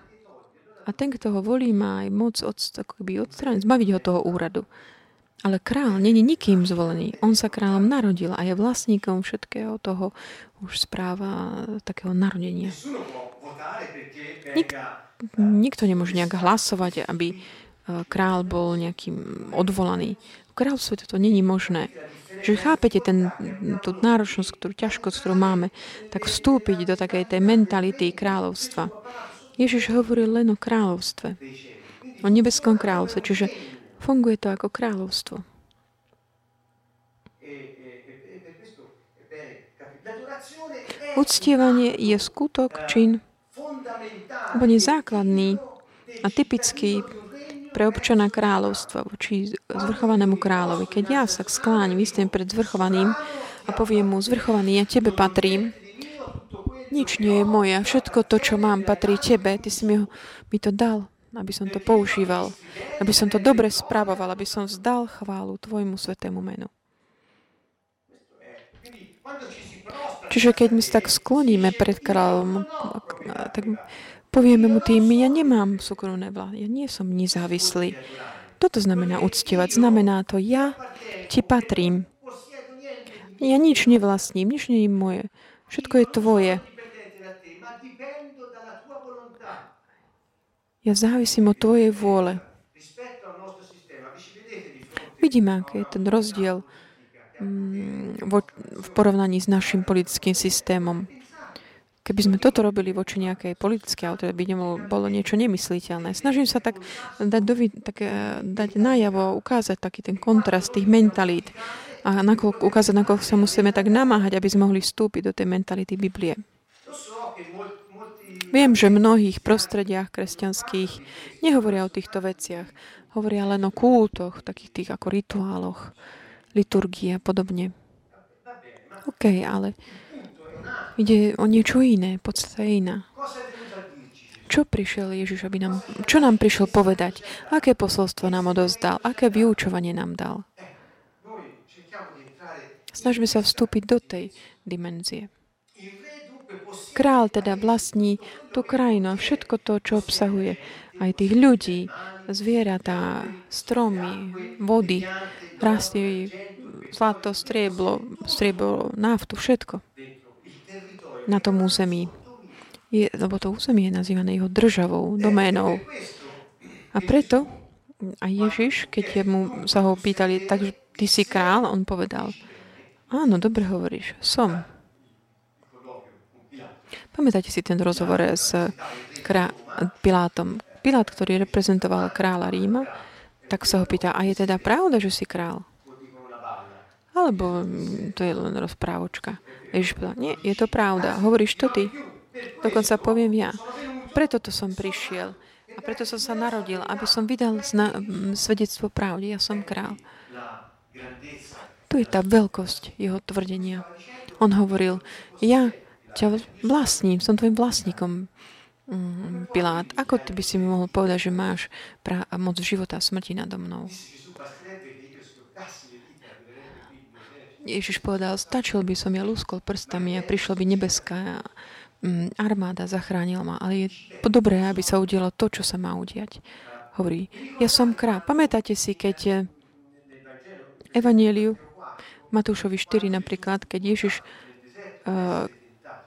A ten, kto ho volí, má aj moc od, odstrániť, zbaviť ho toho úradu. Ale král není nikým zvolený. On sa kráľom narodil a je vlastníkom všetkého toho už správa takého narodenia. Nik, nikto nemôže nejak hlasovať, aby e, král bol nejakým odvolaný. V kráľovstve toto není možné. Že chápete ten, tú náročnosť, ktorú ťažkosť, ktorú máme, tak vstúpiť do takej tej mentality kráľovstva. Ježiš hovoril len o kráľovstve. O nebeskom kráľovstve. Čiže Funguje to ako kráľovstvo. Uctievanie je skutok, čin, alebo základný a typický pre občana kráľovstva voči zvrchovanému kráľovi. Keď ja sa skláňam, vystiem pred zvrchovaným a poviem mu, zvrchovaný, ja tebe patrím, nič nie je moje, všetko to, čo mám, patrí tebe, ty si mi, ho, mi to dal aby som to používal, aby som to dobre spravoval, aby som vzdal chválu Tvojmu svetému menu. Čiže keď my sa tak skloníme pred kráľom, tak povieme mu tým, ja nemám súkromné vlády, ja nie som nezávislý. Toto znamená uctievať. Znamená to, ja ti patrím. Ja nič nevlastním, nič nie je moje. Všetko je tvoje. Ja závisím od Tvojej vôle. Vidíme, aký je ten rozdiel mm, v porovnaní s našim politickým systémom. Keby sme toto robili voči nejakej politickej autorite, by nebolo, bolo niečo nemysliteľné. Snažím sa tak dať, do, tak, eh, dať najavo, ukázať taký ten kontrast tých mentalít a nakoľko, ukázať, nakoľko sa musíme tak namáhať, aby sme mohli vstúpiť do tej mentality Biblie. Viem, že v mnohých prostrediach kresťanských nehovoria o týchto veciach. Hovoria len o kultoch, takých tých ako rituáloch, liturgie a podobne. OK, ale ide o niečo iné, podstate iná. Čo prišiel Ježiš, aby nám, čo nám prišiel povedať? Aké posolstvo nám odozdal? Aké vyučovanie nám dal? Snažme sa vstúpiť do tej dimenzie. Král teda vlastní tú krajinu a všetko to, čo obsahuje. Aj tých ľudí, zvieratá, stromy, vody, rastie zlato, strieblo, strieblo, naftu, všetko na tom území. Je, lebo to územie je nazývané jeho državou, doménou. A preto a Ježiš, keď mu sa ho pýtali, takže ty si král, on povedal, áno, dobre hovoríš, som. Pamätáte si ten rozhovor s krá- Pilátom. Pilát, ktorý reprezentoval kráľa Ríma, tak sa ho pýta, a je teda pravda, že si král? Alebo to je len rozprávočka. Ježiš povedal, nie, je to pravda. Hovoríš to ty. Dokonca poviem ja. Preto to som prišiel. A preto som sa narodil, aby som vydal zna- svedectvo pravdy. Ja som král. Tu je tá veľkosť jeho tvrdenia. On hovoril, ja ťa vlastním, som tvojim vlastníkom, mm, Pilát. Ako ty by si mi mohol povedať, že máš pra- moc života a smrti nado mnou? Ježiš povedal, stačil by som ja lúskol prstami a prišlo by nebeská mm, armáda, zachránil ma. Ale je dobré, aby sa udialo to, čo sa má udiať. Hovorí, ja som král. Pamätáte si, keď eh, Evangeliu Matúšovi 4 napríklad, keď Ježiš uh,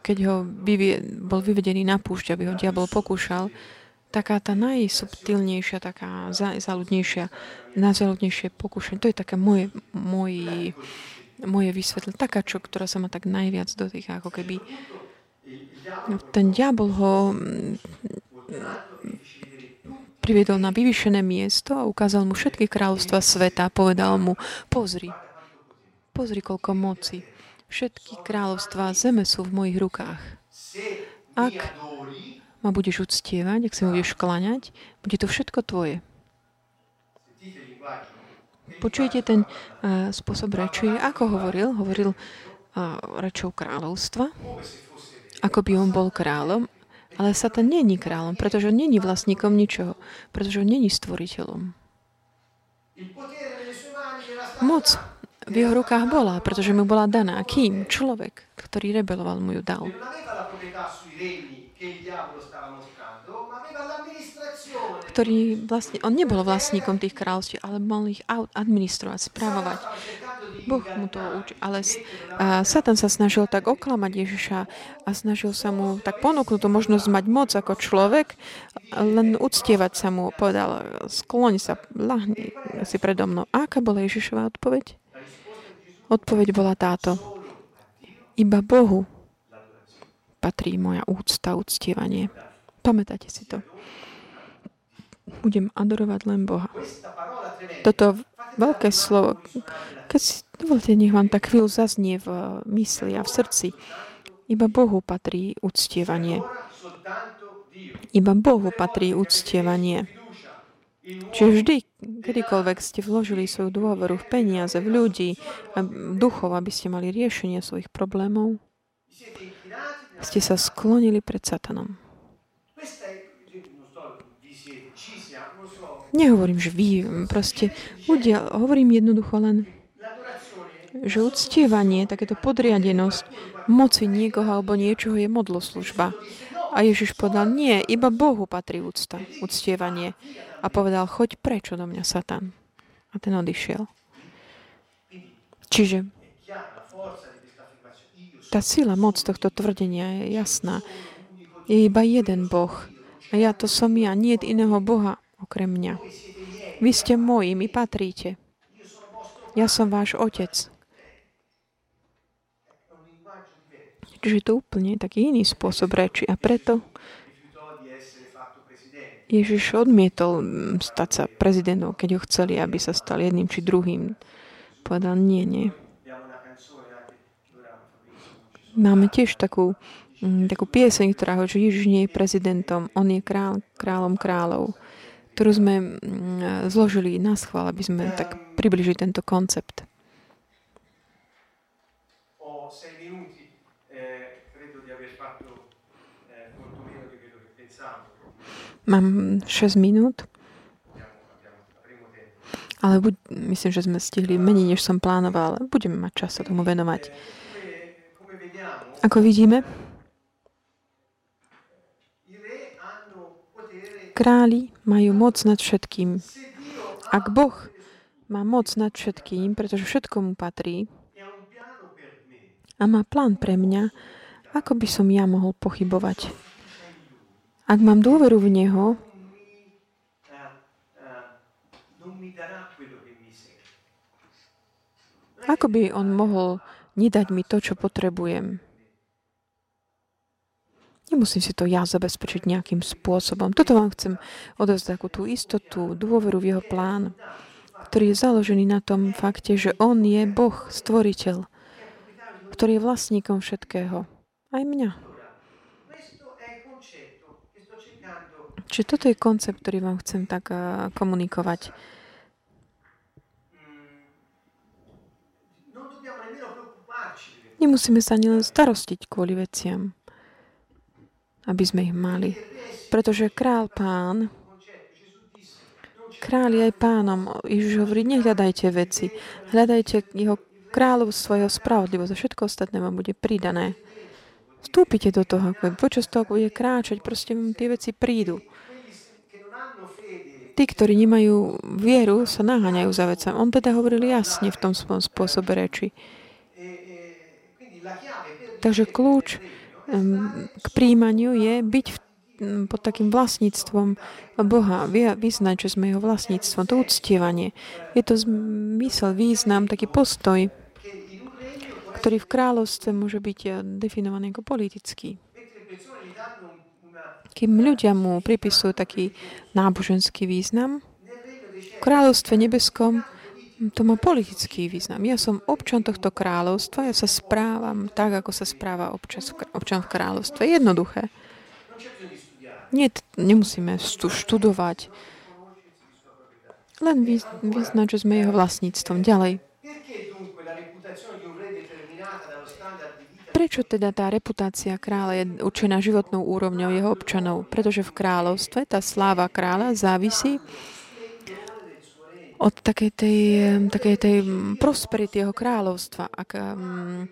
keď ho vyvie, bol vyvedený na púšť, aby ho diabol pokúšal, taká tá najsubtilnejšia, taká záľudnejšia, najzáľudnejšie pokúšanie, to je také moje, moje, moje vysvetlenie, taká čo, ktorá sa ma tak najviac dotýka, ako keby ten diabol ho mm, priviedol na vyvýšené miesto a ukázal mu všetky kráľovstva sveta a povedal mu, pozri, pozri, koľko moci, Všetky kráľovstvá zeme sú v mojich rukách. Ak ma budeš uctievať, ak sa mi budeš kláňať, bude to všetko tvoje. Počujete ten uh, spôsob reči? Ako hovoril? Hovoril uh, rečou kráľovstva, ako by on bol kráľom, ale Satan není kráľom, pretože on není vlastníkom ničoho, pretože on není stvoriteľom. Moc v jeho rukách bola, pretože mu bola daná. Kým? Človek, ktorý rebeloval, mu ju dal. Ktorý vlastne, on nebol vlastníkom tých kráľství, ale mal ich administrovať, správovať. Boh mu to učil. Ale a Satan sa snažil tak oklamať Ježiša a snažil sa mu tak ponúknuť tú možnosť mať moc ako človek, len uctievať sa mu. Povedal, skloň sa, lahni si predo mnou. A aká bola Ježišová odpoveď? Odpoveď bola táto. Iba Bohu patrí moja úcta, uctievanie. Pamätáte si to. Budem adorovať len Boha. Toto veľké slovo, keď si dovolte, nech vám tak chvíľu zaznie v mysli a v srdci. Iba Bohu patrí uctievanie. Iba Bohu patrí uctievanie. Čiže vždy, kedykoľvek ste vložili svoju dôveru v peniaze, v ľudí, v duchov, aby ste mali riešenie svojich problémov, ste sa sklonili pred Satanom. Nehovorím, že vy, proste ľudia, hovorím jednoducho len, že uctievanie, takéto podriadenosť moci niekoho alebo niečoho je modloslužba. A Ježiš povedal, nie, iba Bohu patrí úcta, uctievanie. A povedal, choď preč do mňa, Satan. A ten odišiel. Čiže tá sila, moc tohto tvrdenia je jasná. Je iba jeden Boh. A ja to som ja, nie je iného Boha okrem mňa. Vy ste moji, mi patríte. Ja som váš otec. Čiže to úplne taký iný spôsob reči. A preto Ježiš odmietol mm, stať sa prezidentom, keď ho chceli, aby sa stal jedným či druhým. Povedal, nie, nie. Máme tiež takú, mm, takú pieseň, ktorá hovorí, že Ježiš nie je prezidentom, on je král, kráľom kráľov, ktorú sme mm, zložili na schvál, aby sme tak približili tento koncept. Mám 6 minút. Ale buď, myslím, že sme stihli menej, než som plánoval, ale budeme mať čas sa tomu venovať. Ako vidíme, králi majú moc nad všetkým. Ak Boh má moc nad všetkým, pretože všetko mu patrí a má plán pre mňa, ako by som ja mohol pochybovať? Ak mám dôveru v Neho, ako by On mohol nedať mi to, čo potrebujem? Nemusím si to ja zabezpečiť nejakým spôsobom. Toto vám chcem odovzdať takú tú istotu, dôveru v jeho plán, ktorý je založený na tom fakte, že on je Boh, stvoriteľ, ktorý je vlastníkom všetkého. Aj mňa. Čiže toto je koncept, ktorý vám chcem tak uh, komunikovať. Nemusíme sa ani len starostiť kvôli veciam, aby sme ich mali. Pretože král pán, král je aj pánom. Ježiš hovorí, nehľadajte veci. Hľadajte jeho kráľov svojho spravodlivosť a všetko ostatné vám bude pridané. Vstúpite do toho, ako počas toho, bude kráčať, proste tie veci prídu. Tí, ktorí nemajú vieru, sa naháňajú za vecami. On teda hovoril jasne v tom svojom spôsobe reči. Takže kľúč k príjmaniu je byť pod takým vlastníctvom Boha, vyznať, že sme jeho vlastníctvom, to uctievanie. Je to zmysel, význam, taký postoj, ktorý v kráľovstve môže byť eh, definovaný ako politický. Kým ľudia mu pripisujú taký náboženský význam, v kráľovstve nebeskom to má politický význam. Ja som občan tohto kráľovstva, ja sa správam tak, ako sa správa občas, občan v kráľovstve. Jednoduché. Nie, nemusíme študovať. Len vyznať, že sme jeho vlastníctvom. Ďalej. Prečo teda tá reputácia kráľa je určená životnou úrovňou jeho občanov? Pretože v kráľovstve tá sláva kráľa závisí od takej tej, takej tej prosperity jeho kráľovstva. Ak um,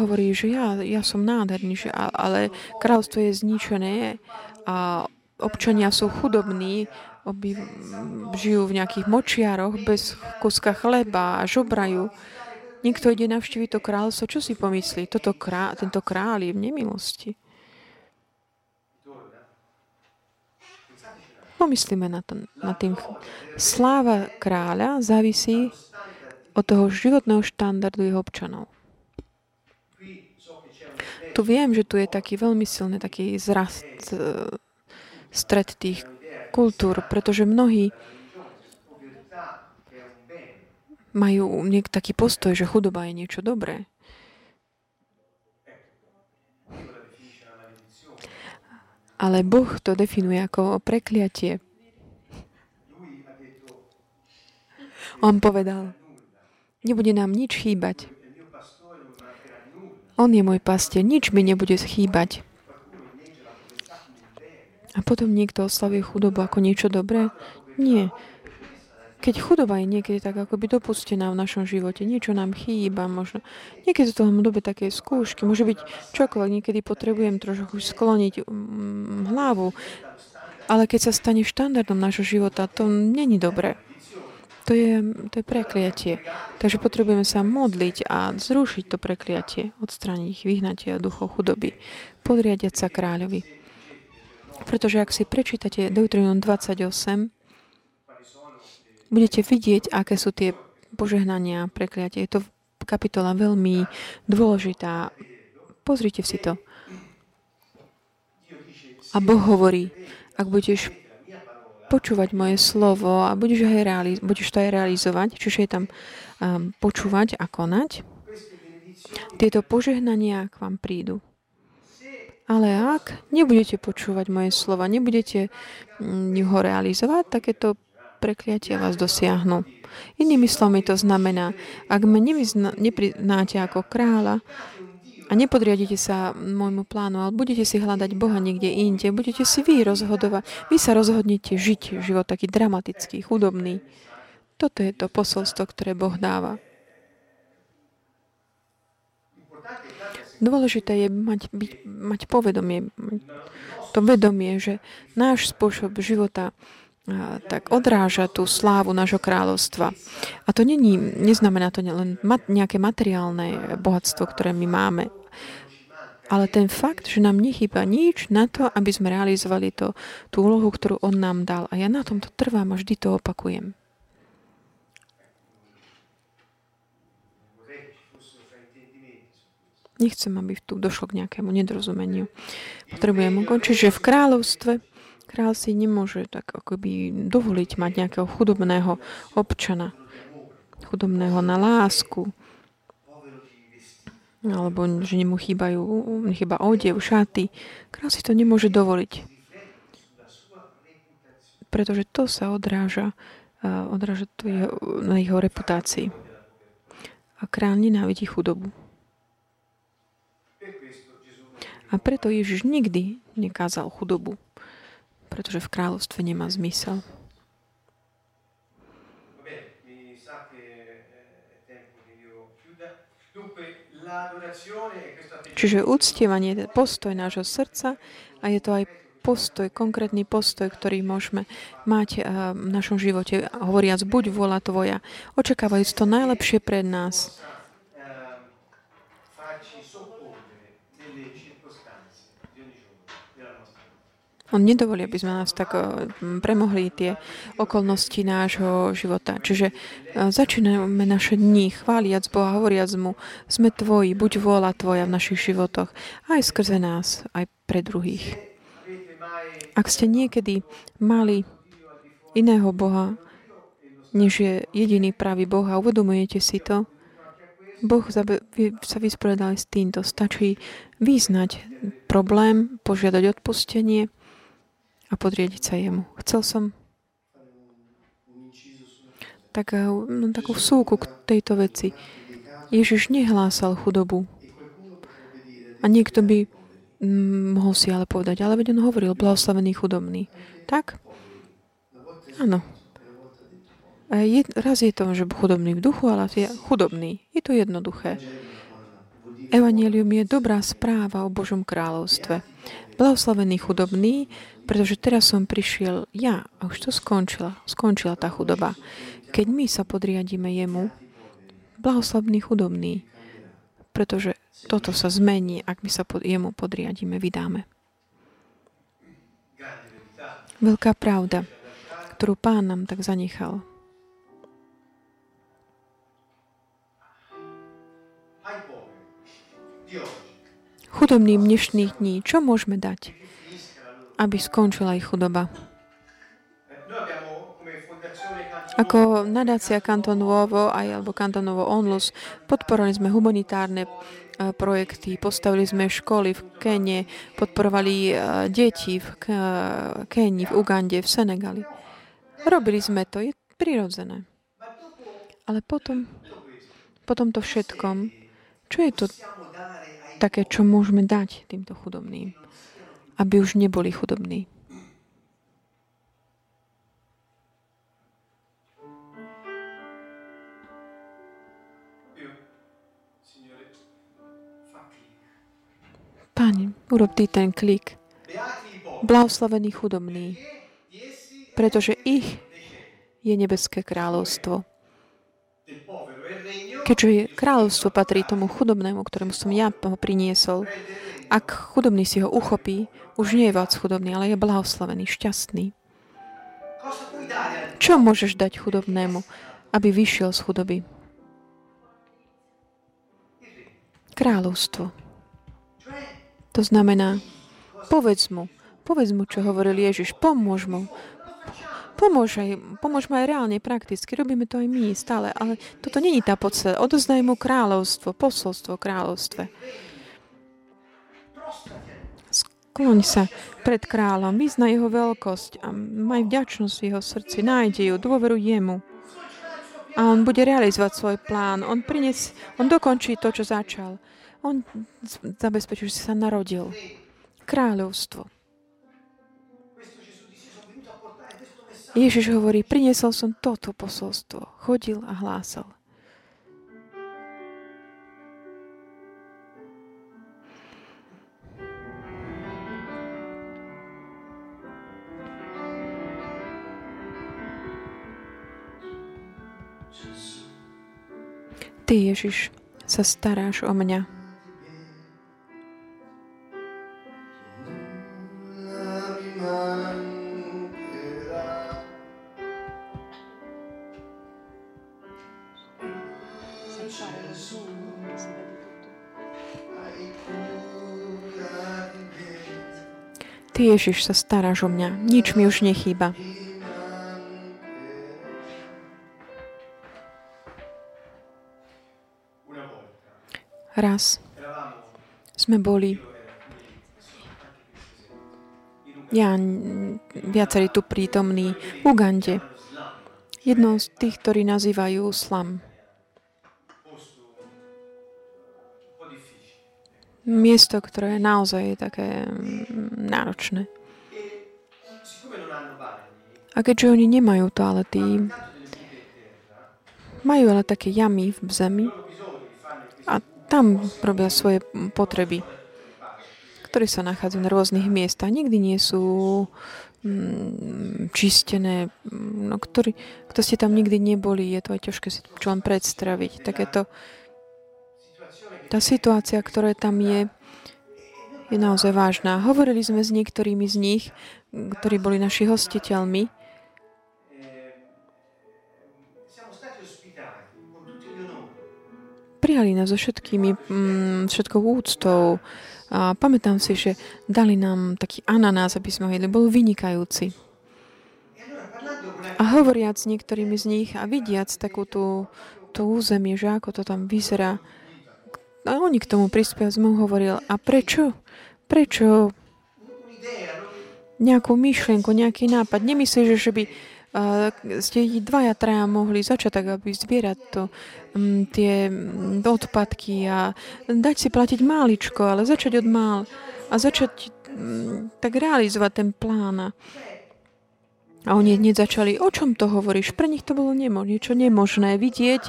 hovorí, že ja, ja som nádherný, že, ale kráľovstvo je zničené a občania sú chudobní, oby, žijú v nejakých močiaroch bez kuska chleba a žobrajú. Niekto ide navštíviť to kráľstvo, čo si pomyslí? Toto krá, tento kráľ je v nemilosti. Pomyslíme na, to, na tým. Sláva kráľa závisí od toho životného štandardu jeho občanov. Tu viem, že tu je taký veľmi silný taký zrast, stred tých kultúr, pretože mnohí majú niek taký postoj, že chudoba je niečo dobré. Ale Boh to definuje ako prekliatie. On povedal, nebude nám nič chýbať. On je môj pastier, nič mi nebude chýbať. A potom niekto oslavuje chudobu ako niečo dobré? Nie. Keď chudoba je niekedy tak akoby dopustená v našom živote, niečo nám chýba, možno. Niekedy to v dobe také skúšky, môže byť čokoľvek, niekedy potrebujem trošku skloniť mm, hlavu, ale keď sa stane štandardom našho života, to není dobré. To je, to je prekliatie. Takže potrebujeme sa modliť a zrušiť to prekliatie, odstrániť ich, vyhnať duchov chudoby, podriadiať sa kráľovi. Pretože ak si prečítate Deuteronom 28, budete vidieť, aké sú tie požehnania, prekliatie. Je to kapitola veľmi dôležitá Pozrite si to. A Boh hovorí, ak budeš počúvať moje slovo a budeš, aj realiz- budeš to aj realizovať, čiže je tam um, počúvať a konať, tieto požehnania k vám prídu. Ale ak nebudete počúvať moje slova, nebudete mm, ho realizovať, takéto prekliatia vás dosiahnu. Inými slovami to znamená, ak ma nepriznáte ako kráľa, a nepodriadite sa môjmu plánu, ale budete si hľadať Boha niekde inde, budete si vy rozhodovať. Vy sa rozhodnete žiť život taký dramatický, chudobný. Toto je to posolstvo, ktoré Boh dáva. Dôležité je mať, byť, mať povedomie, to vedomie, že náš spôsob života tak odráža tú slávu nášho kráľovstva. A to není, neznamená to len mat, nejaké materiálne bohatstvo, ktoré my máme, ale ten fakt, že nám nechýba nič na to, aby sme realizovali to, tú úlohu, ktorú on nám dal. A ja na tomto trvám a vždy to opakujem. Nechcem, aby tu došlo k nejakému nedorozumeniu. Potrebujem ukončiť, že v kráľovstve Král si nemôže tak akoby dovoliť mať nejakého chudobného občana, chudobného na lásku, alebo že nemu chýbajú, chýba odev, šaty. Král si to nemôže dovoliť. Pretože to sa odráža, odráža to jeho, na jeho reputácii. A král nenávidí chudobu. A preto Ježiš nikdy nekázal chudobu pretože v kráľovstve nemá zmysel. Čiže uctievanie je postoj nášho srdca a je to aj postoj, konkrétny postoj, ktorý môžeme mať v našom živote, hovoriac buď vola Tvoja, očakávajúc to najlepšie pred nás. On nedovolí, aby sme nás tak eh, premohli tie okolnosti nášho života. Čiže eh, začíname naše dni chváliac Boha, hovoriac mu, sme tvoji, buď vôľa tvoja v našich životoch, aj skrze nás, aj pre druhých. Ak ste niekedy mali iného Boha, než je jediný pravý Boh a uvedomujete si to, Boh sa vysporiadal s týmto. Stačí vyznať problém, požiadať odpustenie a podriediť sa jemu. Chcel som tak, eh, no, takú vsúku k tejto veci. Ježiš nehlásal chudobu. A niekto by mm, mohol si ale povedať, ale veď on hovoril, blahoslavený chudobný. Tak? Áno. Je, raz je to, že chudobný v duchu, ale je chudobný. Je to jednoduché. Evangelium je dobrá správa o Božom kráľovstve. Blahoslavený chudobný, pretože teraz som prišiel ja a už to skončila. Skončila tá chudoba. Keď my sa podriadíme jemu, blahoslavný chudobný, pretože toto sa zmení, ak my sa pod, jemu podriadíme, vydáme. Veľká pravda, ktorú pán nám tak zanechal. Chudobným dnešných dní, čo môžeme dať? Aby skončila ich chudoba. Ako nadácia Kanton Nuovo aj alebo Kanton Nuovo Onlus podporovali sme humanitárne e, projekty, postavili sme školy v Kene, podporovali e, deti v Keni, v Ugande, v Senegali. Robili sme to, je prirodzené. Ale potom, potom to všetkom, čo je to také, čo môžeme dať týmto chudobným? Aby už neboli chudobní. Pane, urob ty ten klik. Blahoslavený chudobný, pretože ich je nebeské kráľovstvo. Keďže kráľovstvo patrí tomu chudobnému, ktorému som ja ho priniesol, ak chudobný si ho uchopí, už nie je viac chudobný, ale je blahoslavený, šťastný. Čo môžeš dať chudobnému, aby vyšiel z chudoby? Kráľovstvo. To znamená, povedz mu, povedz mu, čo hovoril Ježiš, pomôž mu. Pomôž, aj, pomôž aj reálne, prakticky. Robíme to aj my stále, ale toto není tá podstata. Odoznaj mu kráľovstvo, posolstvo kráľovstve. Skloň sa pred kráľom, vyzna jeho veľkosť a maj vďačnosť v jeho srdci, nájde ju, dôveruj jemu. A on bude realizovať svoj plán. On prines, on dokončí to, čo začal. On zabezpečí, že sa narodil. Kráľovstvo. Ježiš hovorí, priniesol som toto posolstvo. Chodil a hlásal. Ty, Ježiš, sa staráš o mňa. Ty, Ježiš, sa staráš o mňa. Nič mi už nechýba. Raz sme boli ja, viacerí tu prítomní v Ugande. Jednou z tých, ktorí nazývajú slam. miesto, ktoré je naozaj také mm, náročné. A keďže oni nemajú toalety, majú ale také jamy v zemi tam robia svoje potreby, ktoré sa nachádzajú na rôznych miestach. Nikdy nie sú mm, čistené. No, ktorý, kto ste tam nikdy neboli, je to aj ťažké si čo len predstaviť. Takéto tá situácia, ktorá tam je, je naozaj vážna. Hovorili sme s niektorými z nich, ktorí boli naši hostiteľmi. Prijali nás so všetkými, mm, všetkou úctou. A pamätám si, že dali nám taký ananás, aby sme ho jedli. Bol vynikajúci. A hovoriac s niektorými z nich a vidiac takú tú, tú územie, že ako to tam vyzerá, a oni k tomu prispia, som hovoril, a prečo? Prečo nejakú myšlienku, nejaký nápad? Nemyslíš, že by ste dvaja, traja mohli začať tak, aby zbierať to, um, tie odpadky a dať si platiť máličko, ale začať od mál a začať um, tak realizovať ten plán. A oni hneď začali, o čom to hovoríš? Pre nich to bolo nemo, niečo nemožné. Vidieť,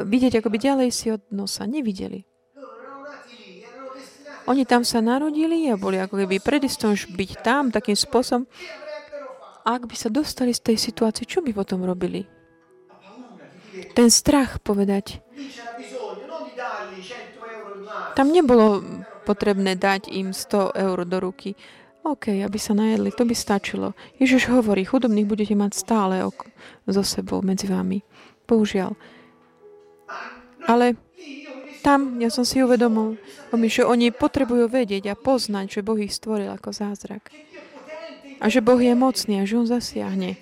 vidieť akoby ďalej si od nosa. Nevideli. Oni tam sa narodili a boli ako keby predistom byť tam takým spôsobom. Ak by sa dostali z tej situácie, čo by potom robili? Ten strach povedať. Tam nebolo potrebné dať im 100 eur do ruky. OK, aby sa najedli, to by stačilo. Ježiš hovorí, chudobných budete mať stále ok- so sebou medzi vami. Bohužiaľ. Ale tam ja som si uvedomil, že oni potrebujú vedieť a poznať, že Boh ich stvoril ako zázrak. A že Boh je mocný a že On zasiahne.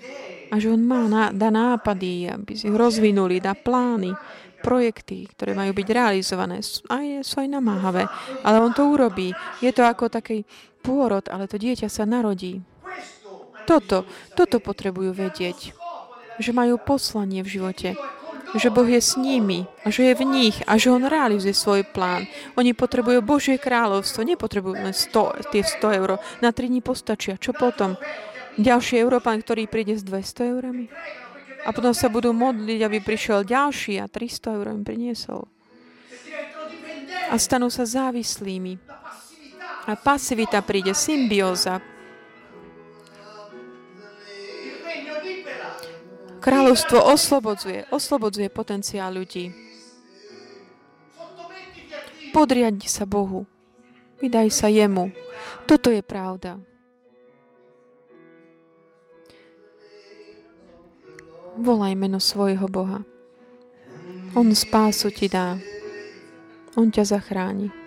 A že On má, na, dá nápady, aby si ich rozvinuli, dá plány, projekty, ktoré majú byť realizované. A sú aj namáhavé. Ale On to urobí. Je to ako taký pôrod, ale to dieťa sa narodí. Toto, toto potrebujú vedieť. Že majú poslanie v živote že Boh je s nimi a že je v nich a že On realizuje svoj plán. Oni potrebujú Božie kráľovstvo, nepotrebujú len 100, tie 100 eur. Na 3 dní postačia. Čo potom? Ďalší Európan, ktorý príde s 200 eurami? A potom sa budú modliť, aby prišiel ďalší a 300 eur im priniesol. A stanú sa závislými. A pasivita príde, symbióza, Kráľovstvo oslobodzuje, oslobodzuje potenciál ľudí. Podriadi sa Bohu. Vydaj sa Jemu. Toto je pravda. Volaj meno svojho Boha. On spásu ti dá. On ťa zachráni.